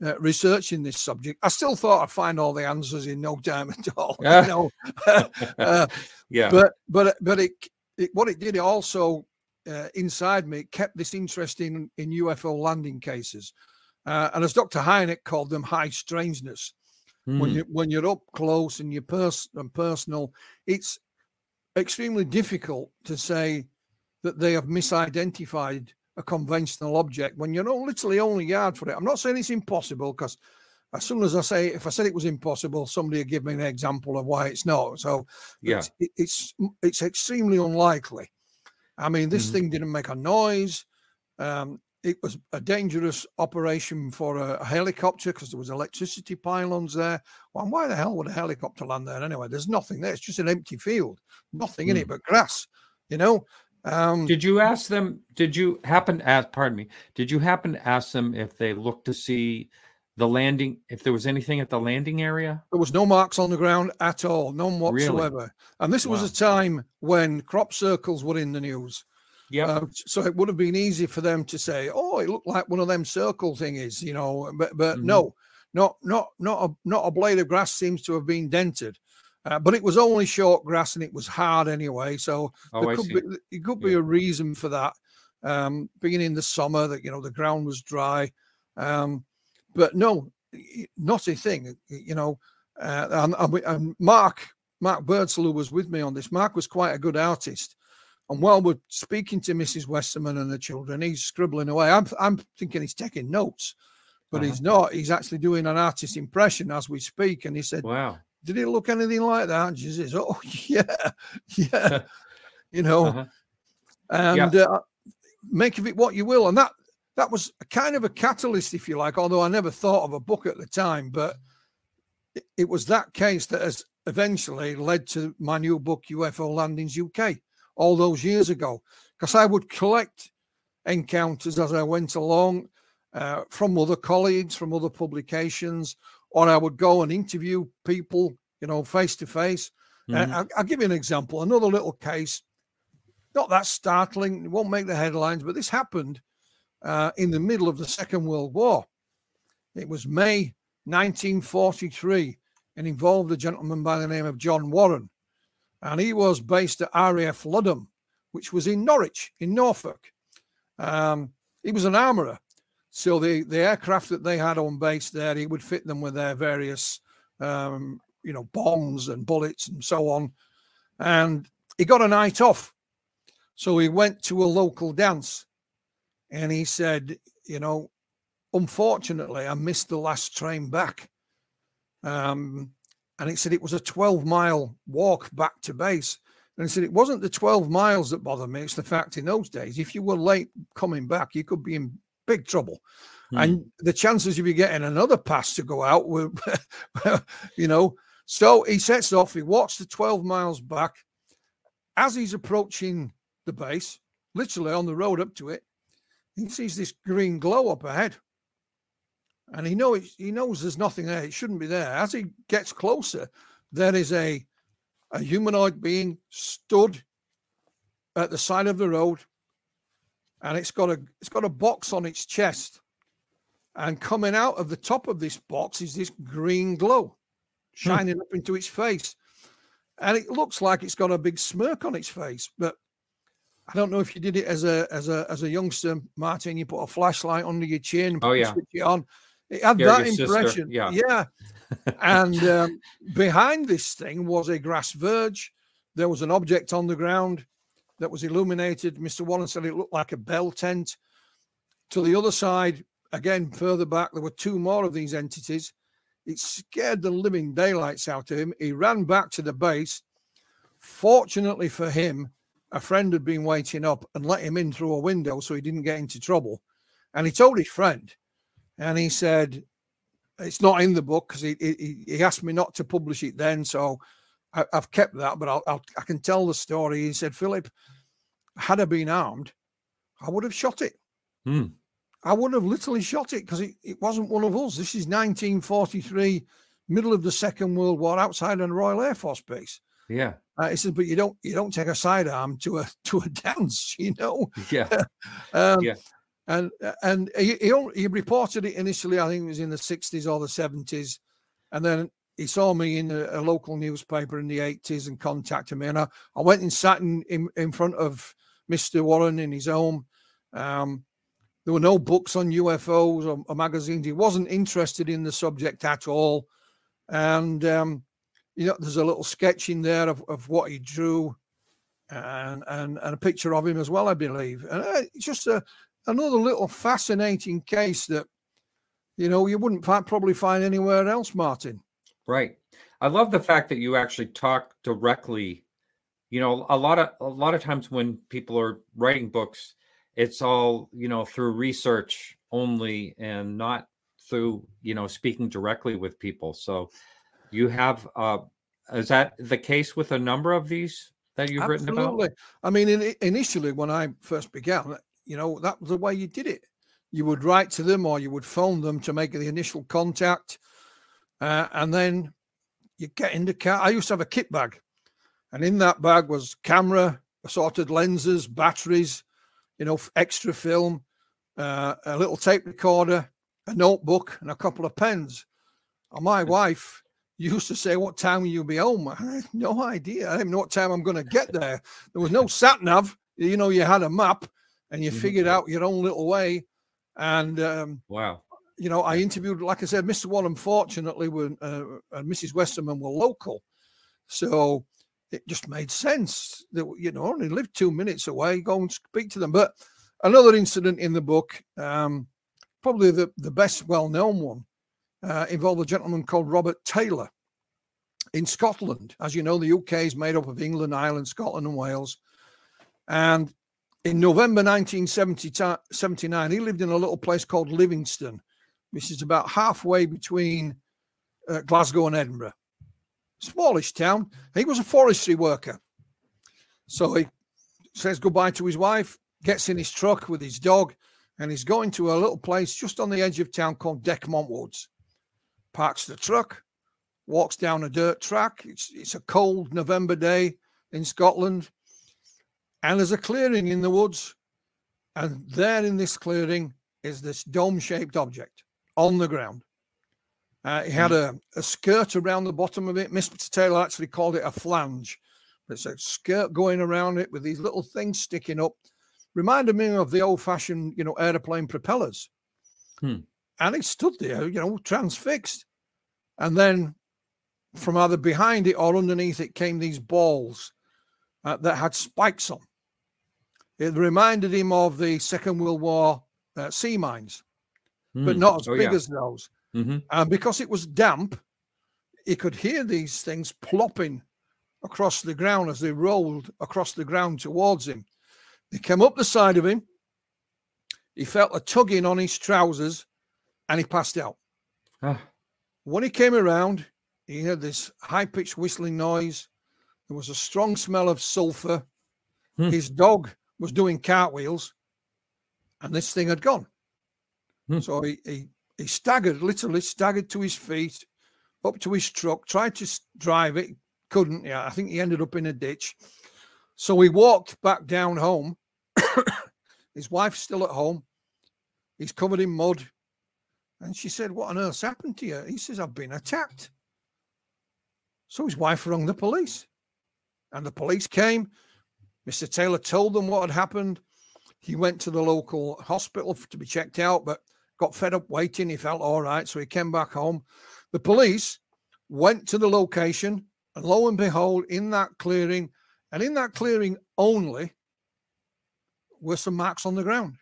uh, researching this subject. I still thought I'd find all the answers in no time at all. Yeah. You know? uh, Yeah. but but but it, it what it did it also uh, inside me it kept this interest in in UFO landing cases, uh, and as Dr. Hynek called them, high strangeness. When Mm. you when you're up close and you're pers- and personal, it's extremely difficult to say that they have misidentified a conventional object when you're not literally only yard for it. I'm not saying it's impossible because as soon as I say if I said it was impossible, somebody would give me an example of why it's not. So yeah. it's, it's it's extremely unlikely. I mean, this Mhm. thing didn't make a noise. Um, it was a dangerous operation for a, a helicopter because there was electricity pylons there. Well, why the hell would a helicopter land there anyway? There's nothing there. It's just an empty field, nothing in Hmm. it but grass. You know. Um, Did you ask them? Did you happen to ask? Pardon me. Did you happen to ask them if they looked to see the landing? If there was anything at the landing area? There was no marks on the ground at all, none whatsoever. Really? whatsoever. And this was a time when crop circles were in the news. Yep. Uh, so it would have been easy for them to say, "Oh, it looked like one of them circle thingies," you know. But but Mhm. no, not not not a not a blade of grass seems to have been dented. Uh, but it was only short grass and it was hard anyway. So oh, there I could see. be it could be Yeah. a reason for that. Um, being in the summer, that you know the ground was dry. Um, but no, not a thing. You know, uh, and, and, Mark Mark Birdsall, who was with me on this, Mark was quite a good artist. And while we're speaking to Mrs. Westerman and the children, he's scribbling away. I'm I'm thinking he's taking notes, but Uh-huh. he's not. He's actually doing an artist impression as we speak. And he said, Wow. "Did it look anything like that?" And she says, "Oh yeah, yeah." you know, Uh-huh. and uh, make of it what you will. And that that was a kind of a catalyst, if you like. Although I never thought of a book at the time, but it, it was that case that has eventually led to my new book, UFO Landings UK, all those years ago. Because I would collect encounters as I went along uh, from other colleagues, from other publications, or I would go and interview people, you know, face to face. I'll, I'll give you an example. Another little case, not that startling, it won't make the headlines, but this happened uh, in the middle of the Second World War. It was May 1943 and involved a gentleman by the name of John Warren. And he was based at RAF Ludham, which was in Norwich, in Norfolk. Um, he was an armourer. So the, the aircraft that they had on base there, he would fit them with their various um, you know, bombs and bullets and so on. And he got a night off. So he went to a local dance and he said, you know, unfortunately, I missed the last train back. Um, and he said it was a 12 mile walk back to base. And he said it wasn't the 12 miles that bothered me. It's the fact in those days, if you were late coming back, you could be in big trouble. Hmm. And the chances of you getting another pass to go out were, you know. So he sets off, he walks the 12 miles back. As he's approaching the base, literally on the road up to it, he sees this green glow up ahead. And he knows he knows there's nothing there. It shouldn't be there. As he gets closer, there is a a humanoid being stood at the side of the road, and it's got a it's got a box on its chest. And coming out of the top of this box is this green glow hmm. shining up into its face. And it looks like it's got a big smirk on its face, but I don't know if you did it as a as a as a youngster, Martin. You put a flashlight under your chin, Oh, yeah. switch it on. It had that sister, impression. yeah. yeah. and um, behind this thing was a grass verge. There was an object on the ground that was illuminated. Mr. Warren said it looked like a bell tent. To the other side, again further back, there were two more of these entities. It scared the living daylights out of him. He ran back to the base. Fortunately for him, a friend had been waiting up and let him in through a window so he didn't get into trouble. And he told his friend, and he said, It's not in the book because he, he, he asked me not to publish it then. So I, have kept that, but I'll, I'll, I can tell the story. He said, Philip, had I been armed, I would have shot it. Hmm. I would have literally shot it because it, it wasn't one of us. This is 1943, middle of the Second World War, outside a Royal Air Force base. Yeah. Uh, he says, but you don't you don't take a sidearm to a to a dance, you know. Yeah. Um, Yeah. And and he, he, he reported it initially. I think it was in the sixties or the seventies, and then he saw me in a, a, local newspaper in the 80s and contacted me. And I, I went and sat in, in, in front of Mr. Warren in his home. Um, there were no books on UFOs or, or, magazines. He wasn't interested in the subject at all. And, um, you know, there's a little sketch in there of, of what he drew and, and, and a picture of him as well, I believe. And uh, it's just a, another little fascinating case that, you know, you wouldn't probably find anywhere else, Martin. Right. I love the fact that you actually talk directly. You know, a lot of a lot of times when people are writing books, it's all you know through research only and not through you know speaking directly with people. So, you have uh, is that the case with a number of these that you've Absolutely. written about? I mean, in, initially when I first began, you know, that was the way you did it. You would write to them or you would phone them to make the initial contact uh, and then you get in the car. I used to have a kit bag, and in that bag was camera, assorted lenses, batteries, you know, extra film, uh, a little tape recorder, a notebook, and a couple of pens. And my wife used to say, "What time will you be home?" I had no idea. I didn't know what time I'm going to get there. There was no sat nav. You know, you had a map, and you mm-hmm. figured out your own little way. And um, wow, you know, I interviewed, like I said, Mr. Warren, fortunately, when uh, and Mrs. Westerman were local. So it just made sense that, you know, only lived two minutes away, go and speak to them. But another incident in the book, um, probably the, the best well known one, uh, involved a gentleman called Robert Taylor in Scotland. As you know, the UK is made up of England, Ireland, Scotland, and Wales. And in November 1979, he lived in a little place called Livingston which is about halfway between uh, Glasgow and Edinburgh. Smallish town. He was a forestry worker. So he says goodbye to his wife, gets in his truck with his dog, and he's going to a little place just on the edge of town called Dechmont Woods. Parks the truck, walks down a dirt track. It's, it's a cold November day in Scotland. And there's a clearing in the woods. And there in this clearing is this dome shaped object on the ground. Uh, he had mm. a, a skirt around the bottom of it. Mr. Taylor actually called it a flange. It's a skirt going around it with these little things sticking up. Reminded me of the old fashioned, you know, airplane propellers. Hmm. And it stood there, you know, transfixed. And then from either behind it or underneath it came these balls uh, that had spikes on. It reminded him of the Second World War uh, sea mines mm. but not as oh, big yeah. as those. Mm-hmm. And because it was damp, he could hear these things plopping across the ground as they rolled across the ground towards him. They came up the side of him. He felt a tugging on his trousers and he passed out. Ah. When he came around, he heard this high pitched whistling noise. There was a strong smell of sulfur. Hmm. His dog was doing cartwheels and this thing had gone. Hmm. So he, he, he staggered, literally staggered to his feet, up to his truck, tried to drive it, couldn't. Yeah, I think he ended up in a ditch. So he walked back down home. his wife's still at home. He's covered in mud. And she said, What on earth's happened to you? He says, I've been attacked. So his wife rang the police. And the police came. Mr. Taylor told them what had happened. He went to the local hospital to be checked out, but got fed up waiting. He felt all right, so he came back home. The police went to the location, and lo and behold, in that clearing, and in that clearing only, were some marks on the ground.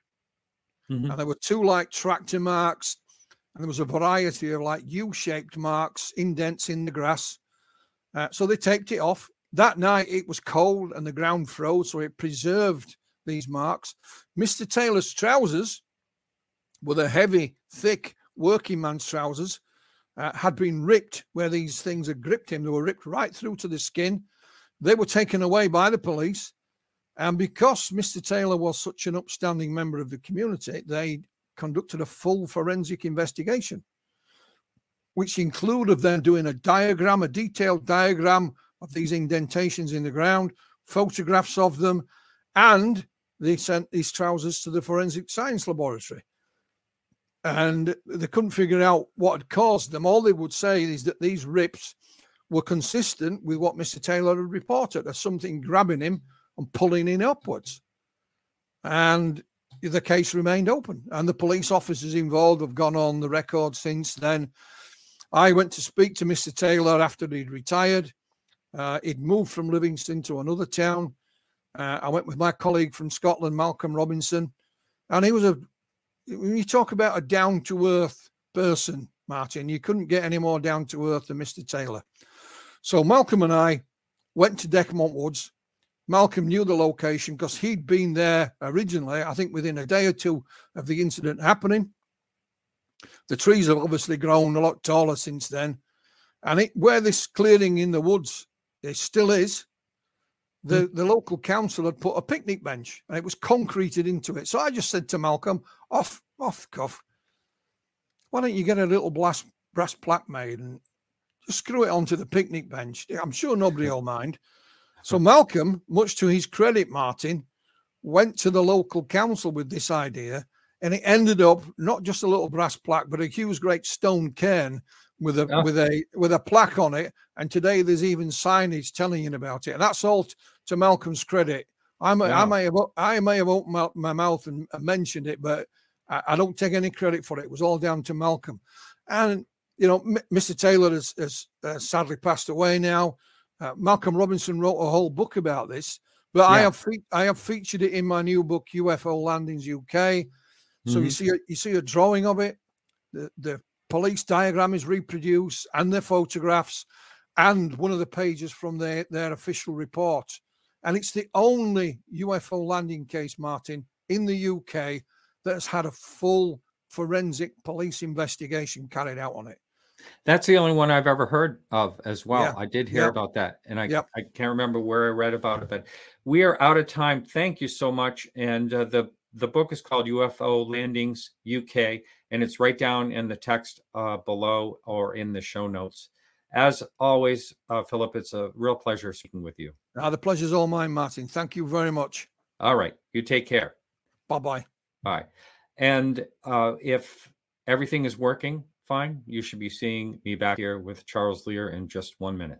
Mm-hmm. And there were two like tractor marks, and there was a variety of like U shaped marks, indents in the grass. Uh, so they taped it off. That night it was cold and the ground froze, so it preserved these marks. Mr. Taylor's trousers were the heavy, thick working man's trousers, uh, had been ripped where these things had gripped him. They were ripped right through to the skin. They were taken away by the police. And because Mr. Taylor was such an upstanding member of the community, they conducted a full forensic investigation, which included them doing a diagram, a detailed diagram of these indentations in the ground, photographs of them, and they sent these trousers to the forensic science laboratory. And they couldn't figure out what had caused them. All they would say is that these rips were consistent with what Mr. Taylor had reported as something grabbing him and pulling him upwards. And the case remained open. And the police officers involved have gone on the record since then. I went to speak to Mr. Taylor after he'd retired. Uh, he'd moved from Livingston to another town. Uh, I went with my colleague from Scotland, Malcolm Robinson, and he was a. When you talk about a down to earth person, Martin, you couldn't get any more down to earth than Mr. Taylor. So Malcolm and I went to Dechmont Woods. Malcolm knew the location because he'd been there originally, I think within a day or two of the incident happening. The trees have obviously grown a lot taller since then. And it, where this clearing in the woods it still is, the, mm. the local council had put a picnic bench and it was concreted into it. So I just said to Malcolm, off, off cuff, why don't you get a little brass, brass plaque made and just screw it onto the picnic bench? I'm sure nobody will mind. So Malcolm, much to his credit, Martin, went to the local council with this idea and it ended up not just a little brass plaque, but a huge great stone cairn with a yeah. with a with a plaque on it. And today there's even signage telling you about it. And that's all t- to Malcolm's credit. I may, yeah. I may have I may have opened my, my mouth and, and, mentioned it, but I, I, don't take any credit for it. It was all down to Malcolm. And you know, M- Mr. Taylor has, has uh, sadly passed away now. Uh, Malcolm Robinson wrote a whole book about this, but yeah. I have fe- I have featured it in my new book UFO Landings UK. So mm-hmm. you see a, you see a drawing of it. The the police diagram is reproduced and their photographs and one of the pages from their, their official report. And it's the only UFO landing case, Martin, in the UK that has had a full forensic police investigation carried out on it. That's the only one I've ever heard of as well. Yeah. I did hear about that, and I. I can't remember where I read about it. But we are out of time. Thank you so much. And uh, the the book is called UFO Landings UK, and it's right down in the text uh, below or in the show notes. As always, uh, Philip, it's a real pleasure speaking with you. Uh, the pleasure's all mine, Martin. Thank you very much. All right. You take care. Bye bye. Bye. And uh, if everything is working fine, you should be seeing me back here with Charles Lear in just one minute.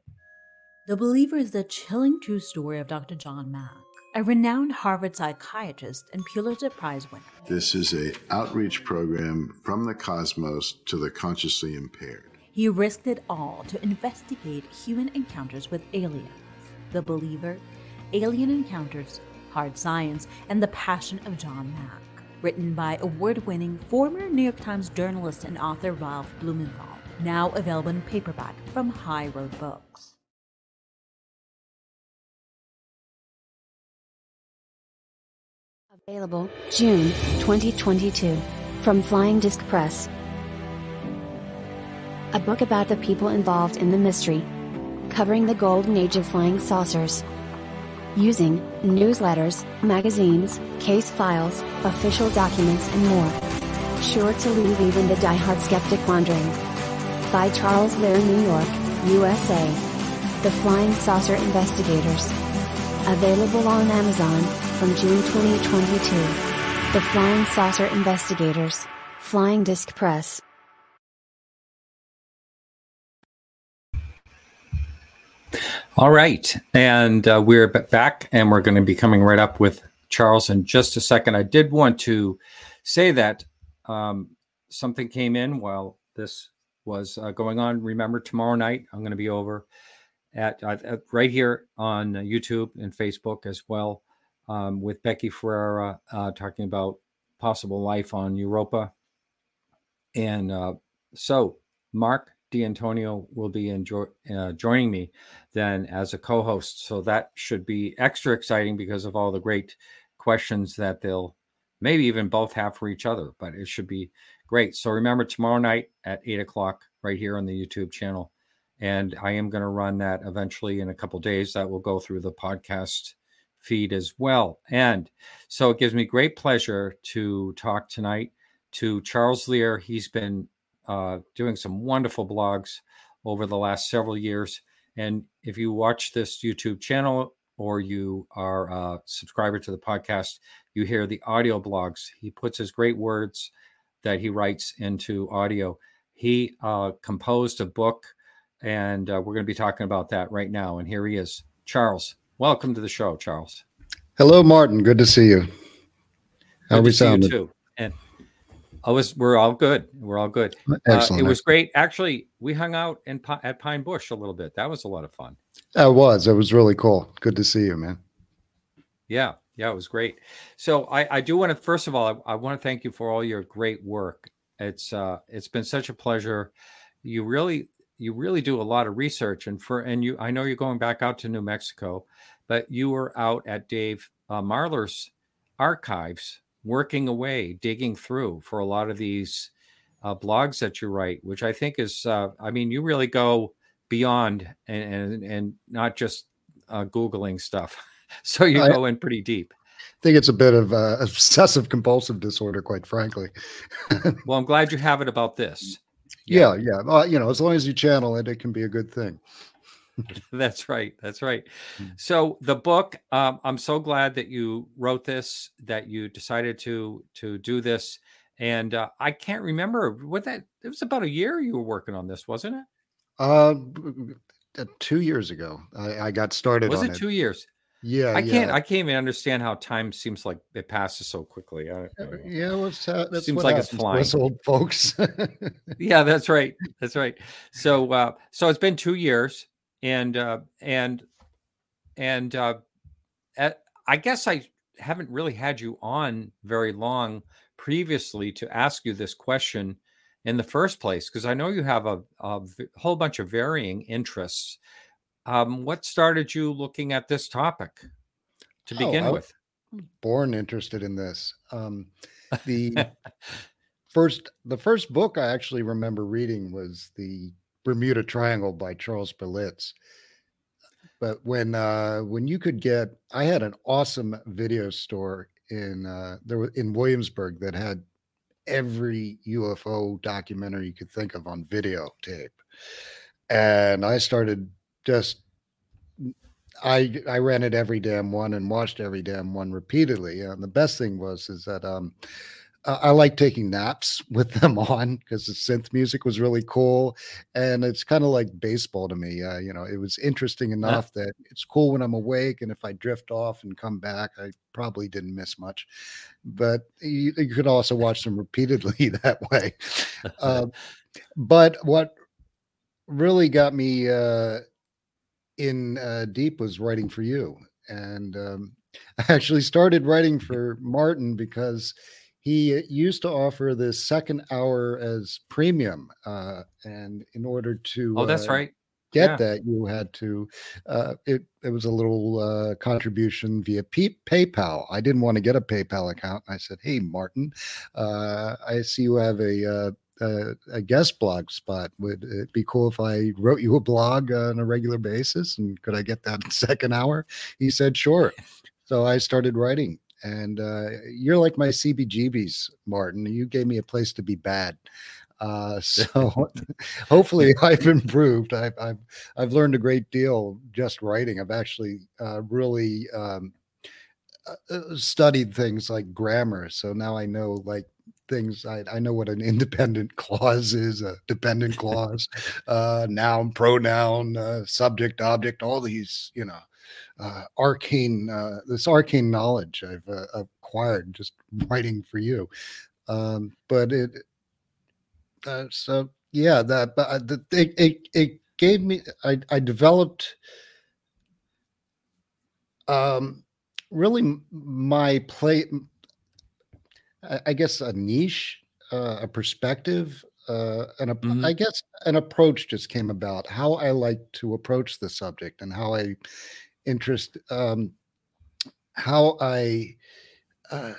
The Believer is the chilling true story of Dr. John Mack a renowned Harvard psychiatrist and Pulitzer Prize winner. This is a outreach program from the cosmos to the consciously impaired. He risked it all to investigate human encounters with aliens. The Believer, Alien Encounters, Hard Science, and the Passion of John Mack. Written by award winning former New York Times journalist and author Ralph Blumenthal. Now available in paperback from High Road Books. Available June 2022 from Flying Disc Press. A book about the people involved in the mystery, covering the golden age of flying saucers. Using newsletters, magazines, case files, official documents, and more. Sure to leave even the die-hard skeptic wondering. By Charles Lear, New York, USA. The Flying Saucer Investigators. Available on Amazon from June 2022. The Flying Saucer Investigators. Flying Disc Press. All right. And uh, we're back, and we're going to be coming right up with Charles in just a second. I did want to say that um, something came in while this was uh, going on. Remember, tomorrow night, I'm going to be over uh, at right here on YouTube and Facebook as well um, with Becky Ferreira uh, talking about possible life on Europa. And uh, so Mark D'Antonio will be uh, joining me then as a co-host. So that should be extra exciting because of all the great questions that they'll maybe even both have for each other. But it should be great. So remember tomorrow night at eight o'clock right here on the YouTube channel. And I am going to run that eventually in a couple days. That will go through the podcast feed as well. And so it gives me great pleasure to talk tonight to Charles Lear. He's been uh, doing some wonderful blogs over the last several years. And if you watch this YouTube channel, or you are a subscriber to the podcast, you hear the audio blogs. He puts his great words that he writes into audio. He uh, composed a book, and uh, we're going to be talking about that right now. And here he is, Charles. Welcome to the show, Charles. Hello, Martin. Good to see you. How good we sounding? too. And I was. We're all good. We're all good. Excellent. Uh, it was great. Actually, we hung out in at Pine Bush a little bit. That was a lot of fun. It was. It was really cool. Good to see you, man. Yeah, yeah, it was great. So I, I do want to first of all, I, I want to thank you for all your great work. It's uh, it's been such a pleasure. You really you really do a lot of research, and for and you, I know you're going back out to New Mexico, but you were out at Dave uh, Marler's archives, working away, digging through for a lot of these uh, blogs that you write, which I think is, uh, I mean, you really go beyond and and, and not just uh, googling stuff. so you I, go in pretty deep. I think it's a bit of uh, obsessive compulsive disorder, quite frankly. well, I'm glad you have it about this. Yeah, yeah. yeah. Well, you know, as long as you channel it, it can be a good thing. that's right. That's right. Hmm. So the book, um, I'm so glad that you wrote this, that you decided to to do this, and uh, I can't remember what that. It was about a year you were working on this, wasn't it? Uh, two years ago, I, I got started. Was it, it two years? Yeah, I can't. I can't even understand how time seems like it passes so quickly. I, yeah, well, uh, that seems like it's flying. old folks. yeah, that's right. That's right. So, uh, so it's been two years, and uh, and and uh, at, I guess I haven't really had you on very long previously to ask you this question in the first place because I know you have a, a whole bunch of varying interests um, what started you looking at this topic to oh, begin with? Born interested in this. Um, the first, the first book I actually remember reading was the Bermuda Triangle by Charles Berlitz. But when uh, when you could get, I had an awesome video store in uh, there in Williamsburg that had every UFO documentary you could think of on videotape, and I started just I I rented every damn one and watched every damn one repeatedly. And the best thing was is that um I like taking naps with them on because the synth music was really cool, and it's kind of like baseball to me. Uh, you know, it was interesting enough yeah. that it's cool when I'm awake, and if I drift off and come back, I probably didn't miss much. But you, you could also watch them repeatedly that way. Uh, but what really got me uh, in uh, deep was writing for you, and um, I actually started writing for Martin because he used to offer the second hour as premium, uh, and in order to oh, that's uh, right. Get yeah. that you had to. Uh, it it was a little uh, contribution via P- PayPal. I didn't want to get a PayPal account. I said, "Hey, Martin, uh, I see you have a a, a, guest blog spot. Would it be cool if I wrote you a blog on a regular basis? And could I get that second hour? He said, sure. So I started writing. And uh, you're like my CBGBs, Martin. You gave me a place to be bad. Uh, so hopefully I've improved. I've, I've, I've learned a great deal just writing. I've actually uh, really um, uh, uh, studied things like grammar. So now I know like things. I, I know what an independent clause is, a dependent clause, uh, noun, pronoun, uh, subject, object, all these, you know, uh, arcane, uh, this arcane knowledge I've uh, acquired just writing for you. Um, but it, uh, so yeah, that, but uh, the, it, it, it gave me, I, I developed, um, really my play I guess a niche, uh, a perspective, uh, and a, mm-hmm. I guess an approach just came about. How I like to approach the subject and how I interest, um, how I, uh,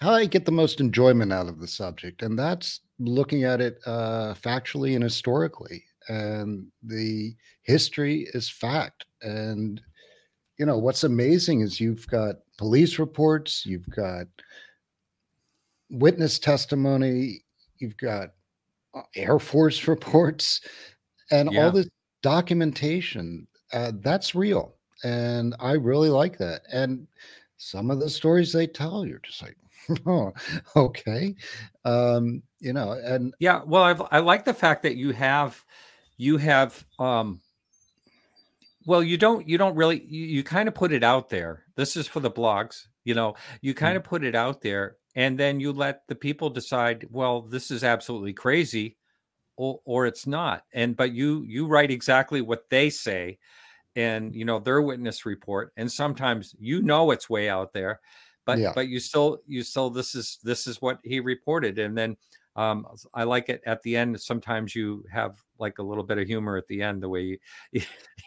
how I get the most enjoyment out of the subject, and that's looking at it uh, factually and historically. And the history is fact, and you know what's amazing is you've got police reports, you've got witness testimony, you've got uh, Air Force reports, and yeah. all this documentation. Uh, that's real. and I really like that. And some of the stories they tell, you're just like, oh, okay, um, you know, and yeah, well, I've, I like the fact that you have you have um well you don't you don't really you, you kind of put it out there this is for the blogs you know you kind of put it out there and then you let the people decide well this is absolutely crazy or, or it's not and but you you write exactly what they say and you know their witness report and sometimes you know it's way out there but Yeah. but you still you still this is this is what he reported and then um i like it at the end sometimes you have like a little bit of humor at the end the way you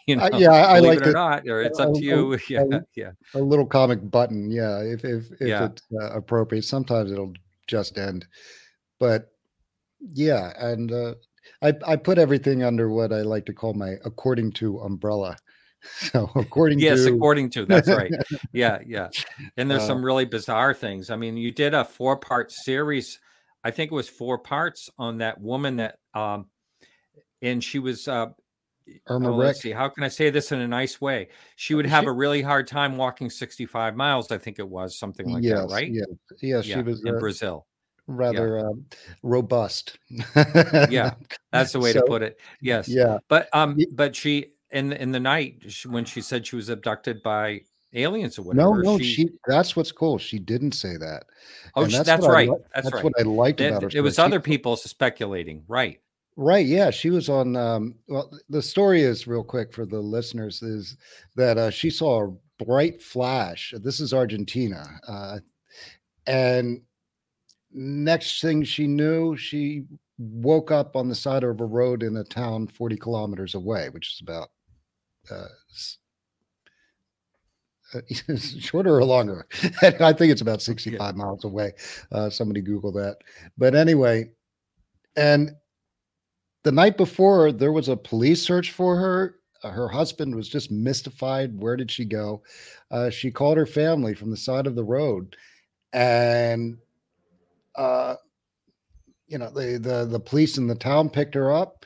you know I- yeah, I believe like it or it. not or it's I- up to you yeah I- yeah a little comic button, yeah, if if if Yeah. it's uh, appropriate. Sometimes it'll just end, but yeah, and uh, I I put everything under what I like to call my according to umbrella. So according to yes to according to that's right yeah yeah and there's Uh, some really bizarre things i mean you did a four part series i think it was four parts on that woman that um and she was uh Irma oh, let's see how can i say this in a nice way? She would She- have a really hard time walking 65 miles i think it was something like yes, that right? yes, yes, she was in uh, brazil. Rather um, robust. Yeah, that's the way to put it yes. Yeah, but um but she in in the night when she said she was abducted by aliens or whatever no, no, she, That's what's cool. She didn't say that. oh and that's that's, I right that's, That's right what I liked about her. it was story. She- other people speculating right Right. Yeah. She was on. Um, well, the story is real quick for the listeners is that uh, she saw a bright flash. This is Argentina. Uh, and next thing she knew, she woke up on the side of a road in a town 40 kilometers away, which is about uh, shorter or longer. I think it's about 65 miles away. Uh, somebody Google that. But anyway, and the night before there was a police search for her Uh, her husband was just mystified where did she go uh, she called her family from the side of the road and uh, you know the, the the police in the town picked her up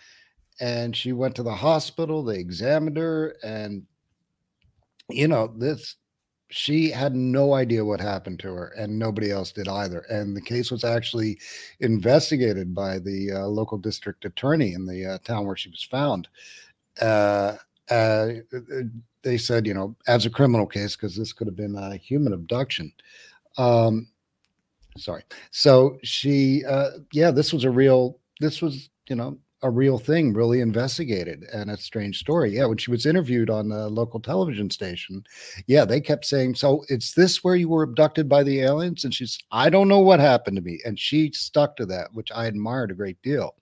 and she went to the hospital they examined her and you know this she had no idea what happened to her and nobody else did either and the case was actually investigated by the uh, local district attorney in the uh, town where she was found. Uh, uh, they said you know as a criminal case because this could have been a human abduction. Um sorry. So she uh yeah this was a real this was you know a real thing really investigated and a strange story. Yeah when she was interviewed on the local television station yeah they kept saying so it's this where you were abducted by the aliens? And she's i don't know what happened to me. And she stuck to that which i admired a great deal.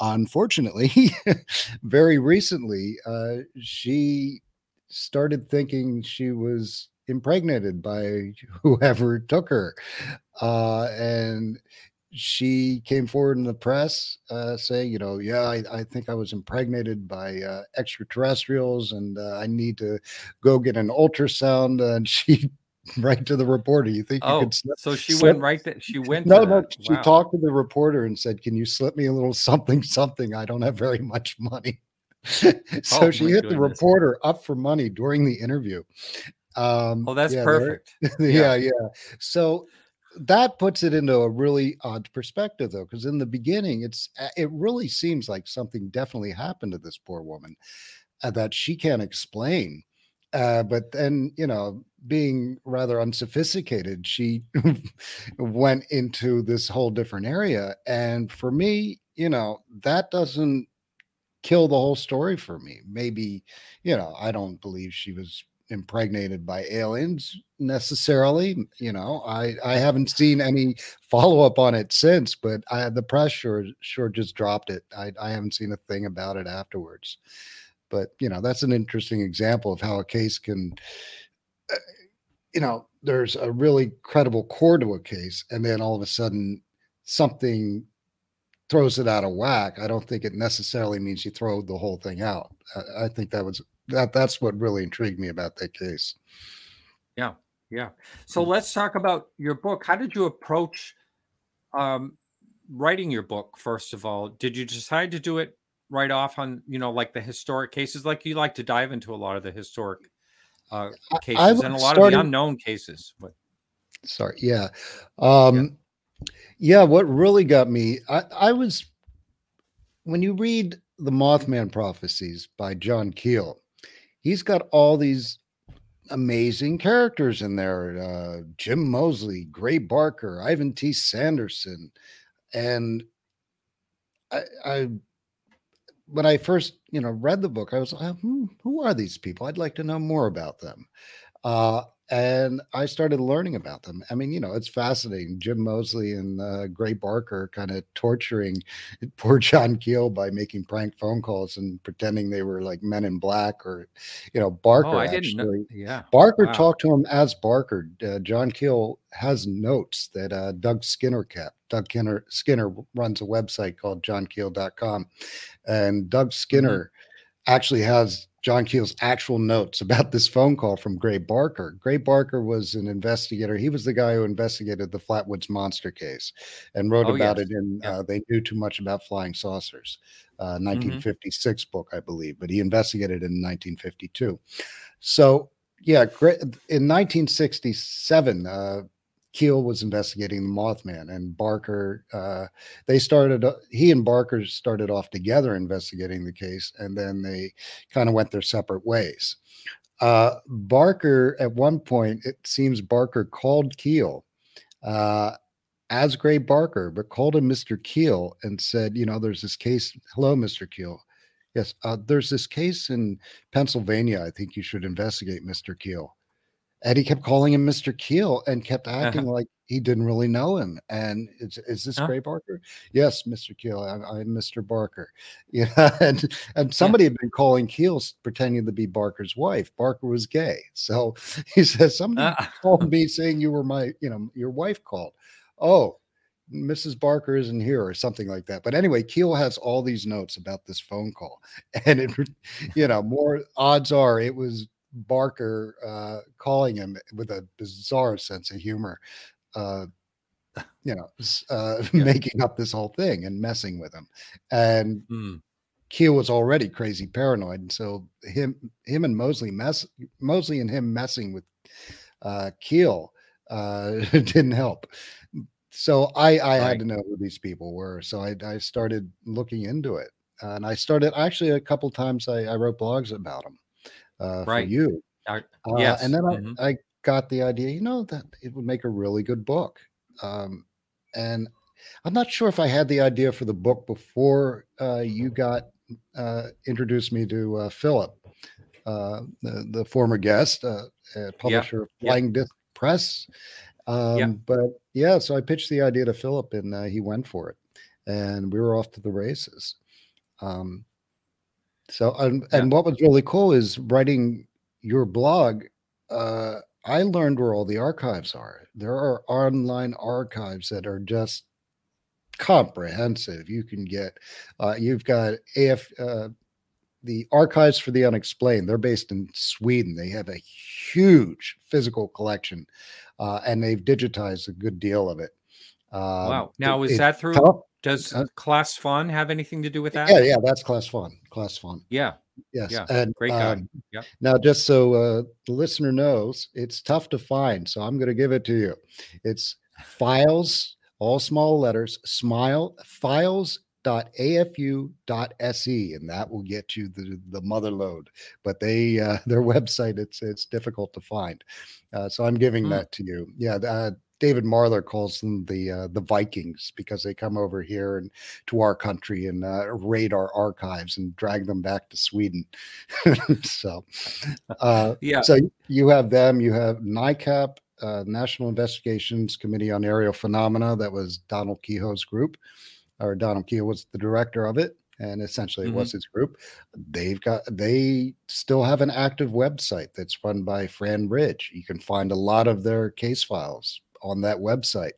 Unfortunately very recently uh she started thinking she was impregnated by whoever took her. Uh and she came forward in the press uh, saying, you know, yeah, I, I think I was impregnated by uh, extraterrestrials and uh, I need to go get an ultrasound. And she right to the reporter, you think you Oh, could slip? so she slip- went right there. She went. No, no. She Wow. talked to the reporter and said, "Can you slip me a little something, something? I don't have very much money." so Oh, she hit the reporter up for money during the interview. Um, Oh, that's yeah, perfect. yeah, yeah. So that puts it into a really odd perspective, though, because in the beginning, it's uh, it really seems like something definitely happened to this poor woman uh, that she can't explain. Uh, but then, you know, being rather unsophisticated, she went into this whole different area. And for me, you know, that doesn't kill the whole story for me. Maybe, you know, I don't believe she was impregnated by aliens necessarily. You know, I I haven't seen any follow up on it since, but I, the press sure sure just dropped it. I I haven't seen a thing about it afterwards. But you know, that's an interesting example of how a case can. uh, You know, there's a really credible core to a case, and then all of a sudden something throws it out of whack. I don't think it necessarily means you throw the whole thing out. I, I think that was that that's what really intrigued me about that case. Yeah. Yeah. So let's talk about your book. How did you approach um, writing your book? First of all, did you decide to do it right off on you know like the historic cases? Like you like to dive into a lot of the historic uh, cases and a lot start of the unknown cases. But Sorry. Yeah. Um, yeah. What really got me, I, I was, when you read the Mothman prophecies by John Keel, he's got all these amazing characters in there uh, Jim Moseley, Gray Barker, Ivan T. Sanderson. And I, I, when I first, you know, read the book, I was like, hmm, who are these people? I'd like to know more about them. Uh, and I started learning about them. I mean, you know, it's fascinating. Jim Moseley and uh, Gray Barker kind of torturing poor John Keel by making prank phone calls and pretending they were like Men in Black or, you know, Barker oh, I actually. didn't know. Yeah. Barker Wow. talked to him as Barker. Uh, John Keel has notes that uh, Doug Skinner kept. Doug Skinner, Skinner runs a website called johnkeel.com. And Doug Skinner actually has John Keel's actual notes about this phone call from Gray Barker. Gray Barker was an investigator. He was the guy who investigated the Flatwoods monster case and wrote Oh, about yes. it in Yeah. uh, They Knew Too Much About Flying Saucers, uh, 1956 book, I believe, but he investigated it in 1952. So, yeah, in 1967, uh, Keel was investigating the Mothman, and Barker. Uh, they started. uh, He and Barker started off together investigating the case, and then they kind of went their separate ways. Uh, Barker, at one point, it seems Barker called Keel uh, as Gray Barker, but called him Mr. Keel and said, "You know, there's this case. Hello, Mr. Keel. Yes, uh, there's this case in Pennsylvania. I think you should investigate, Mr. Keel." And he kept calling him Mr. Keel and kept acting like he didn't really know him. And is, is this Huh. Gray Barker? Yes, Mr. Keel. I'm, I'm Mr. Barker. Yeah, and and somebody had been calling Keel pretending to be Barker's wife. Barker was gay, so he says somebody Ah. called me saying you were my, you know, your wife called. Oh, Mrs. Barker isn't here or something like that. But anyway, Keel has all these notes about this phone call. And it, you know, more odds are it was Barker uh, calling him with a bizarre sense of humor, uh, you know, uh, Yeah. making up this whole thing and messing with him. And Hmm. Keel was already crazy paranoid, and so him, him and Moseley mess, Moseley and him messing with uh, Keel uh, didn't help. So I, I Right. had to know who these people were. So I, I started looking into it, and I started actually a couple times. I, I wrote blogs about them uh, Right. for you. Uh, yes. and then I, Mhm. I got the idea, you know, that it would make a really good book. Um, and I'm not sure if I had the idea for the book before uh, you got uh, introduced me to uh, Philip, uh, the, the former guest, uh, uh, publisher of yeah. Flying Disc Press. Um, Yeah. But yeah, so I pitched the idea to Philip and uh, he went for it. And we were off to the races. Um, so, and, Yeah. and what was really cool is writing your blog. Uh, I learned where all the archives are. There are online archives that are just comprehensive. You can get, uh, you've got AF, uh, the archives for the unexplained. They're based in Sweden. They have a huge physical collection, uh, and they've digitized a good deal of it. Um, wow. Now, it- is it's that through? tough. Does uh, Clas Svahn have anything to do with that? Yeah, yeah, that's Clas Svahn. Clas Svahn. Yeah. Yes. Yeah, And great guy. um, Yep. now, just so uh, the listener knows, it's tough to find. So I'm going to give it to you. It's files, all small letters, smile, files.afu.se, and that will get you the, the mother load. But they, uh, their website, it's it's difficult to find. Uh, so I'm giving Hmm. that to you. Yeah. Uh, David Marler calls them the uh, the Vikings because they come over here and to our country and uh, raid our archives and drag them back to Sweden. so, uh, Yeah. so you have them. You have NICAP, uh, National Investigations Committee on Aerial Phenomena. That was Donald Keyhoe's group, or Donald Keyhoe was the director of it, and essentially it was his group. They've got they still have an active website that's run by Fran Ridge. You can find a lot of their case files on that website.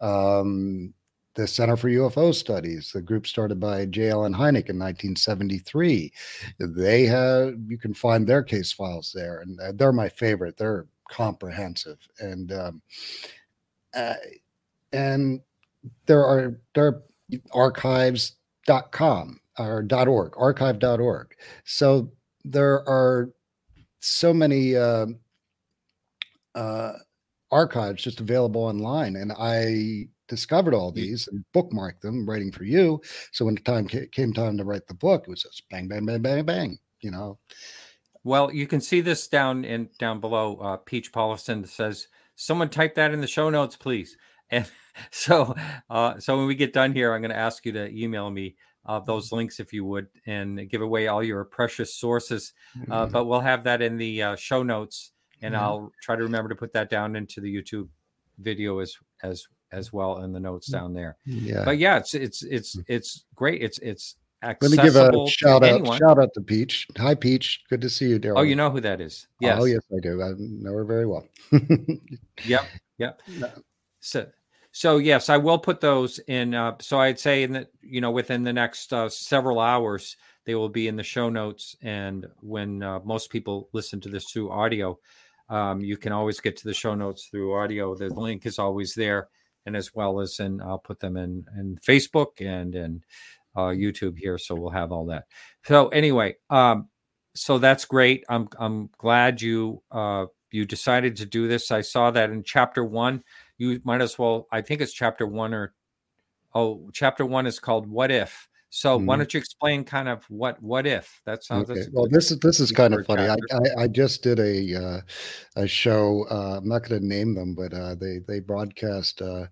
Um, the Center for UFO Studies, the group started by J. Allen Hynek in 1973. They have, you can find their case files there, and uh, they're my favorite. They're comprehensive. And, um, uh, and there are, there are archives.com or .org, archive.org. So there are so many uh, uh, archives just available online, and I discovered all these and bookmarked them, writing for you. So when the time came time to write the book, it was just bang, bang, bang, bang, bang. You know. Well, you can see this down in down below. Uh, Peach Paulison says, "Someone type that in the show notes, please." And so, uh, so when we get done here, I'm going to ask you to email me uh, those links if you would, and give away all your precious sources. Uh, Mhm. but we'll have that in the uh, show notes, and Mhm. I'll try to remember to put that down into the YouTube video as as as well in the notes down there. yeah. But yeah, it's it's it's it's great. It's it's accessible. Let me give a shout out. anyone. Shout out to Peach. Hi, Peach. Good to see you, Daryl. Oh, you know who that is? Yes. Oh, yes, I do. I know her very well. Yep. Yep. So, so yes, I will put those in. Uh, so I'd say in the you know within the next uh, several hours they will be in the show notes. And when uh, most people listen to this through audio, um, you can always get to the show notes through audio. The link is always there, and as well as in I'll put them in in Facebook and in uh, YouTube here. So we'll have all that. So anyway, um, so that's great. I'm I'm glad you uh, you decided to do this. I saw that in chapter one. You might as well. I think it's chapter one or oh, chapter one is called "What If." So why Mhm. don't you explain kind of what what if that sounds? Okay. Well, this is this is kind of funny. I. I I just did a uh, a show. Uh, I'm not going to name them, but uh, they they broadcast uh,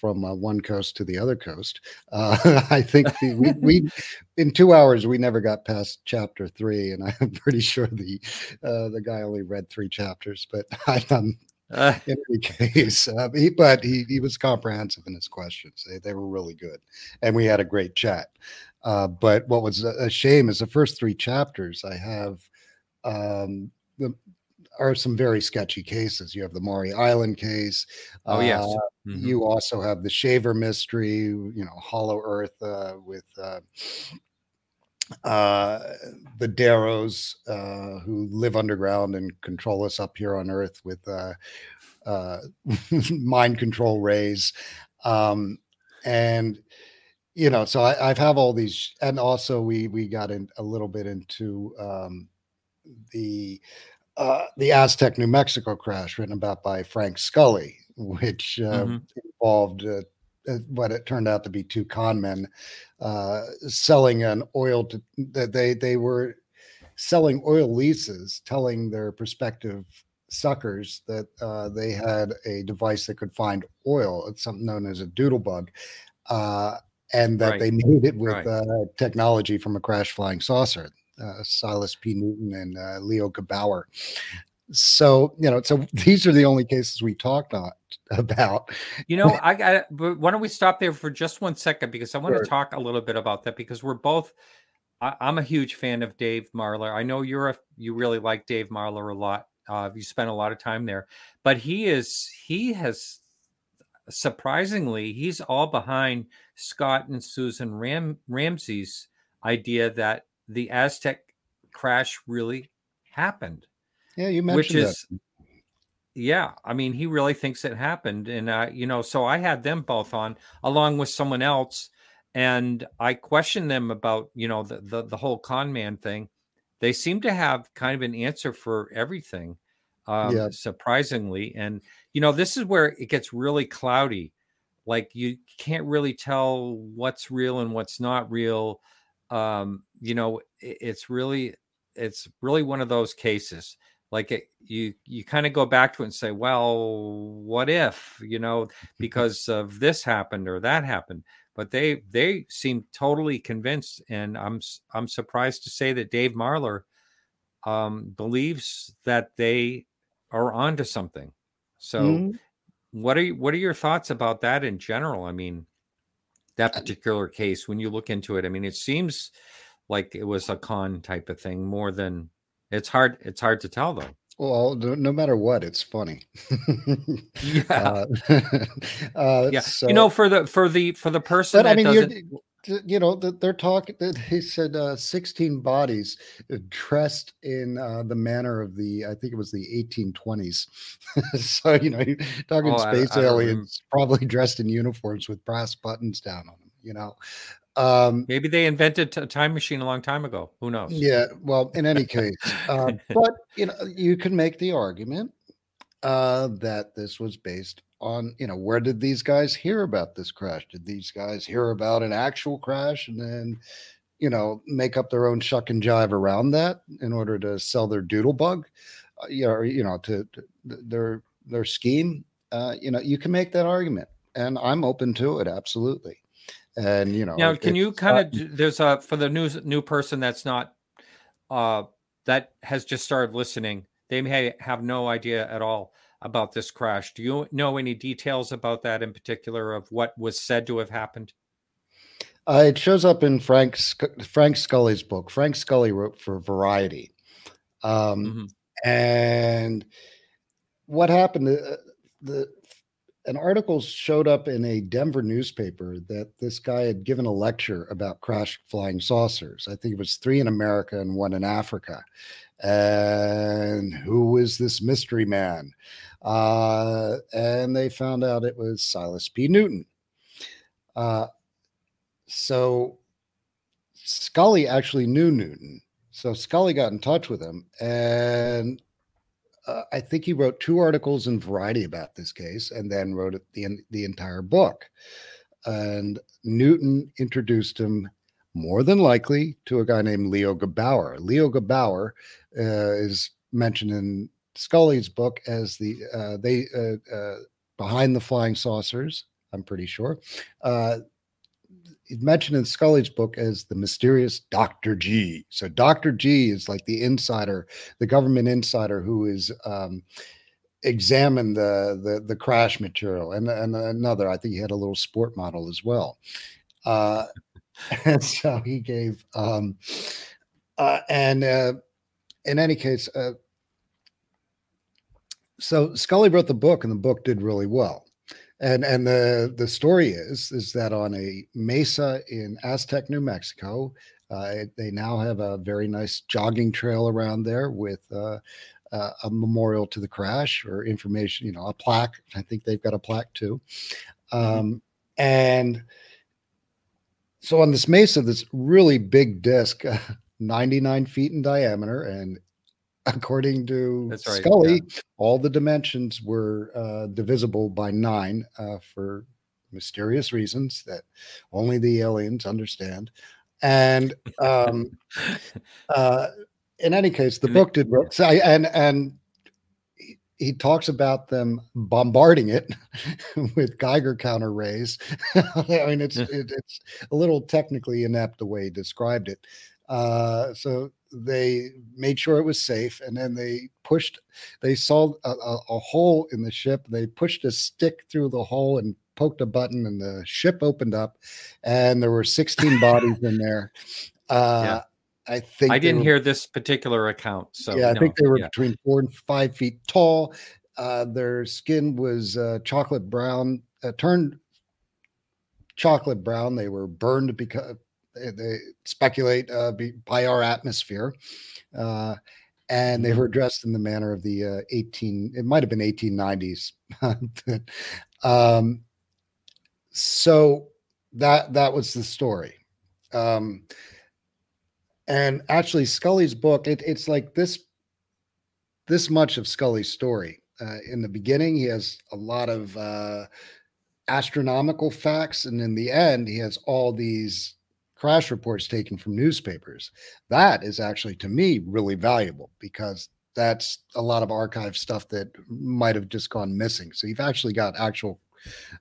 from uh, one coast to the other coast. Uh, I think the, we, we in two hours we never got past chapter three, and I'm pretty sure the uh, the guy only read three chapters. But I, um, Uh, in any case, uh, he, but he, he was comprehensive in his questions. They, they were really good. And we had a great chat. Uh, but what was a shame is the first three chapters I have um, the, are some very sketchy cases. You have the Maury Island case. oh yes. uh, Mhm. You also have the Shaver mystery, you know, Hollow Earth uh, with uh, the Deros uh, who live underground and control us up here on Earth with uh, uh, mind control rays. Um, and you know, so I, I've have all these, and also we we got in a little bit into um, the uh, the Aztec New Mexico crash written about by Frank Scully, which uh, Mhm. involved what it turned out to be two con men uh, selling an oil to that they they were selling oil leases, telling their prospective suckers that uh, they had a device that could find oil. It's something known as a doodlebug. Uh, and that Right. they made it with Right. uh, technology from a crash flying saucer uh, Silas P. Newton and uh, Leo Gebauer. So you know, so these are the only cases we talked on, about. You know, I got. But why don't we stop there for just one second because I want Sure. to talk a little bit about that because we're both. I, I'm a huge fan of Dave Marler. I know you're a. You really like Dave Marler a lot. Uh, you spent a lot of time there, but he is. He has surprisingly, he's all behind Scott and Susan Ram Ramsey's idea that the Aztec crash really happened Yeah, you mentioned which is yeah i mean he really thinks it happened and uh you know so i had them both on along with someone else and i questioned them about you know the the, the whole con man thing. They seem to have kind of an answer for everything um Yeah. surprisingly and you know this is where it gets really cloudy. Like you can't really tell what's real and what's not real. Um you know it, it's really it's really one of those cases like it, you you kind of go back to it and say well what if? You know because of this happened or that happened. But they they seem totally convinced and i'm i'm surprised to say that dave marler um believes that they are onto something. So Mhm. what are you, what are your thoughts about that in general? I mean that particular case when you look into it i mean it seems like it was a con type of thing more than it's hard it's hard to tell though Well, no, matter what, it's funny. yeah uh, uh, yeah so- you know for the for the for the person but I mean, doesn't you know, th- they're talking. He said uh, 16 bodies uh, dressed in uh, the manner of the, I think it was the 1820s. so you know, you're talking Oh, space I rem- aliens, probably dressed in uniforms with brass buttons down on them. You know, Um, Maybe they invented a time machine a long time ago. Who knows? yeah. Well, in any case, uh, but you know, you can make the argument uh, that this was based on you know where did these guys hear about this crash? Did these guys hear about an actual crash and then you know make up their own shuck and jive around that in order to sell their doodle bug? Uh, you know, you know, to, to their their scheme. Uh, you know, you can make that argument, and I'm open to it absolutely. And you know, Now, can you kind of there's a for the new new person that's not uh that has just started listening, they may have no idea at all about this crash. Do you know any details about that in particular of what was said to have happened? Uh, it shows up in Frank Frank Scully's book. Frank Scully wrote for Variety, um, Mhm. and what happened? Uh, the an article showed up in a Denver newspaper that this guy had given a lecture about crash flying saucers. I think it was three in America and one in Africa. And who was this mystery man? Uh, and they found out it was Silas P. Newton. Uh, so Scully actually knew Newton. So Scully got in touch with him, and uh, I think he wrote two articles in Variety about this case, and then wrote the the entire book. And Newton introduced him more than likely to a guy named Leo Gebauer. Leo Gebauer uh, is mentioned in Scully's book as the uh, they uh, uh, behind the flying saucers. I'm pretty sure. Mentioned in Scully's book as the mysterious Dr. G. So Dr. G is like the insider, the government insider who is um, examined the, the the crash material. And, and another, I think he had a little sport model as well. Uh, and so he gave um, uh, and uh, in any case, uh, so Scully wrote the book, and the book did really well and and the the story is is that on a mesa in Aztec, New Mexico, uh, they now have a very nice jogging trail around there with uh, uh, a memorial to the crash or information, you know, a plaque. I think they've got a plaque too, um, and so on this mesa, this really big disc, 99 feet in diameter, and according to right, Scully, all the dimensions were uh, divisible by nine uh, for mysterious reasons that only the aliens understand. And um, uh, in any case, the book did well. So I, and and he, he talks about them bombarding it with Geiger counter rays. I mean, it's it, it's a little technically inept the way he described it. Uh, so they made sure it was safe, and then they pushed. They saw a, a, a hole in the ship. They pushed a stick through the hole and poked a button, and the ship opened up, and there were 16 bodies in there. Uh, I think I didn't were- hear this particular account. So yeah, I no, think they were yeah. between four and five feet tall. Uh, their skin was uh, chocolate brown, uh, turned chocolate brown. They were burned because they, they speculate uh, be, by our atmosphere. Uh, and they were dressed in the manner of the uh, 18, it might have been 1890s. um, so that that was the story. Um, and actually, Scully's book, it, it's like this this much of Scully's story. Uh, in the beginning, he has a lot of uh, astronomical facts, and in the end, he has all these crash reports taken from newspapers. That is actually, to me, really valuable because that's a lot of archive stuff that might have just gone missing. So you've actually got actual,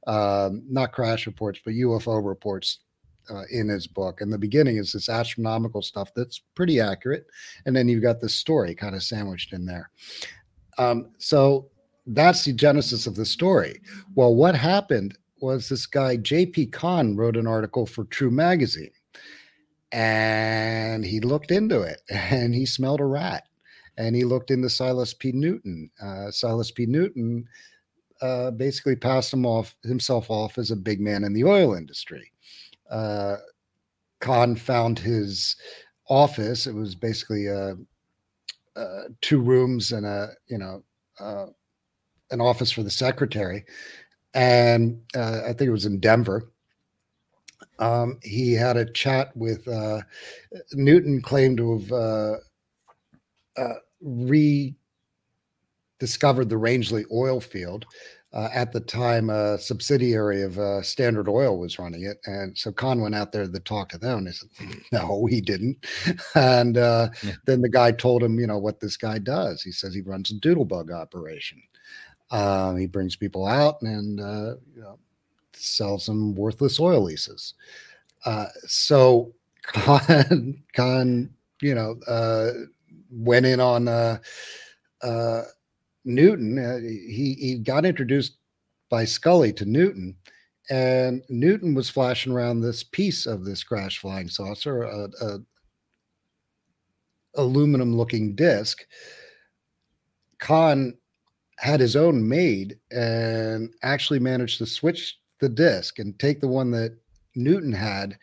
um, not crash reports, but UFO reports uh, in his book. And the beginning is this astronomical stuff that's pretty accurate, and then you've got this story kind of sandwiched in there. Um, so that's the genesis of the story. Well, what happened was this guy J.P. Cahn wrote an article for True Magazine, and he looked into it, and he smelled a rat, and he looked into Silas P. Newton. Uh, Silas P. Newton. Uh, basically passed him off himself off as a big man in the oil industry uh, Cahn found his office. It was basically a, uh, two rooms and a you know uh, an office for the secretary, and uh, I think it was in Denver. Um, he had a chat with uh, Newton, claimed to have uh, uh, rediscovered the Rangely oil field. Uh, at the time, a subsidiary of uh, Standard Oil was running it, and so Cahn went out there to talk to them. And he said, "No, he didn't." And uh, yeah. then the guy told him, you know, what this guy does. He says he runs a doodlebug operation. Um, he brings people out and uh, you know sells some worthless oil leases. Uh, so Cahn, Cahn, you know, uh, went in on Newton. Uh, he he got introduced by Scully to Newton, and Newton was flashing around this piece of this crash flying saucer, a, a aluminum looking disc. Cahn had his own made and actually managed to switch the disc and take the one that Newton had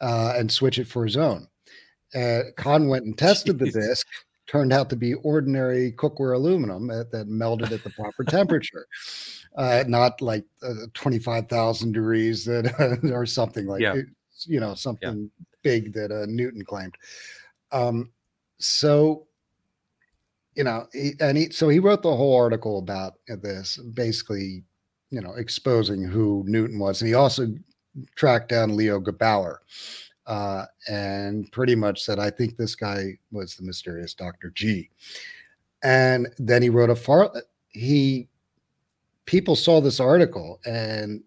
uh, and switch it for his own. Uh, Cahn went and tested the disc turned out to be ordinary cookware aluminum that, that melted at the proper temperature, uh, not like uh, 25,000 degrees that, or something like, yeah. you know, something yeah. big that uh, Newton claimed. Um, so, you know, he, and he, so he wrote the whole article about this, basically, you know, exposing who Newton was. And he also tracked down Leo Gebauer uh, and pretty much said, I think this guy was the mysterious Dr. G. And then he wrote a far, he, people saw this article and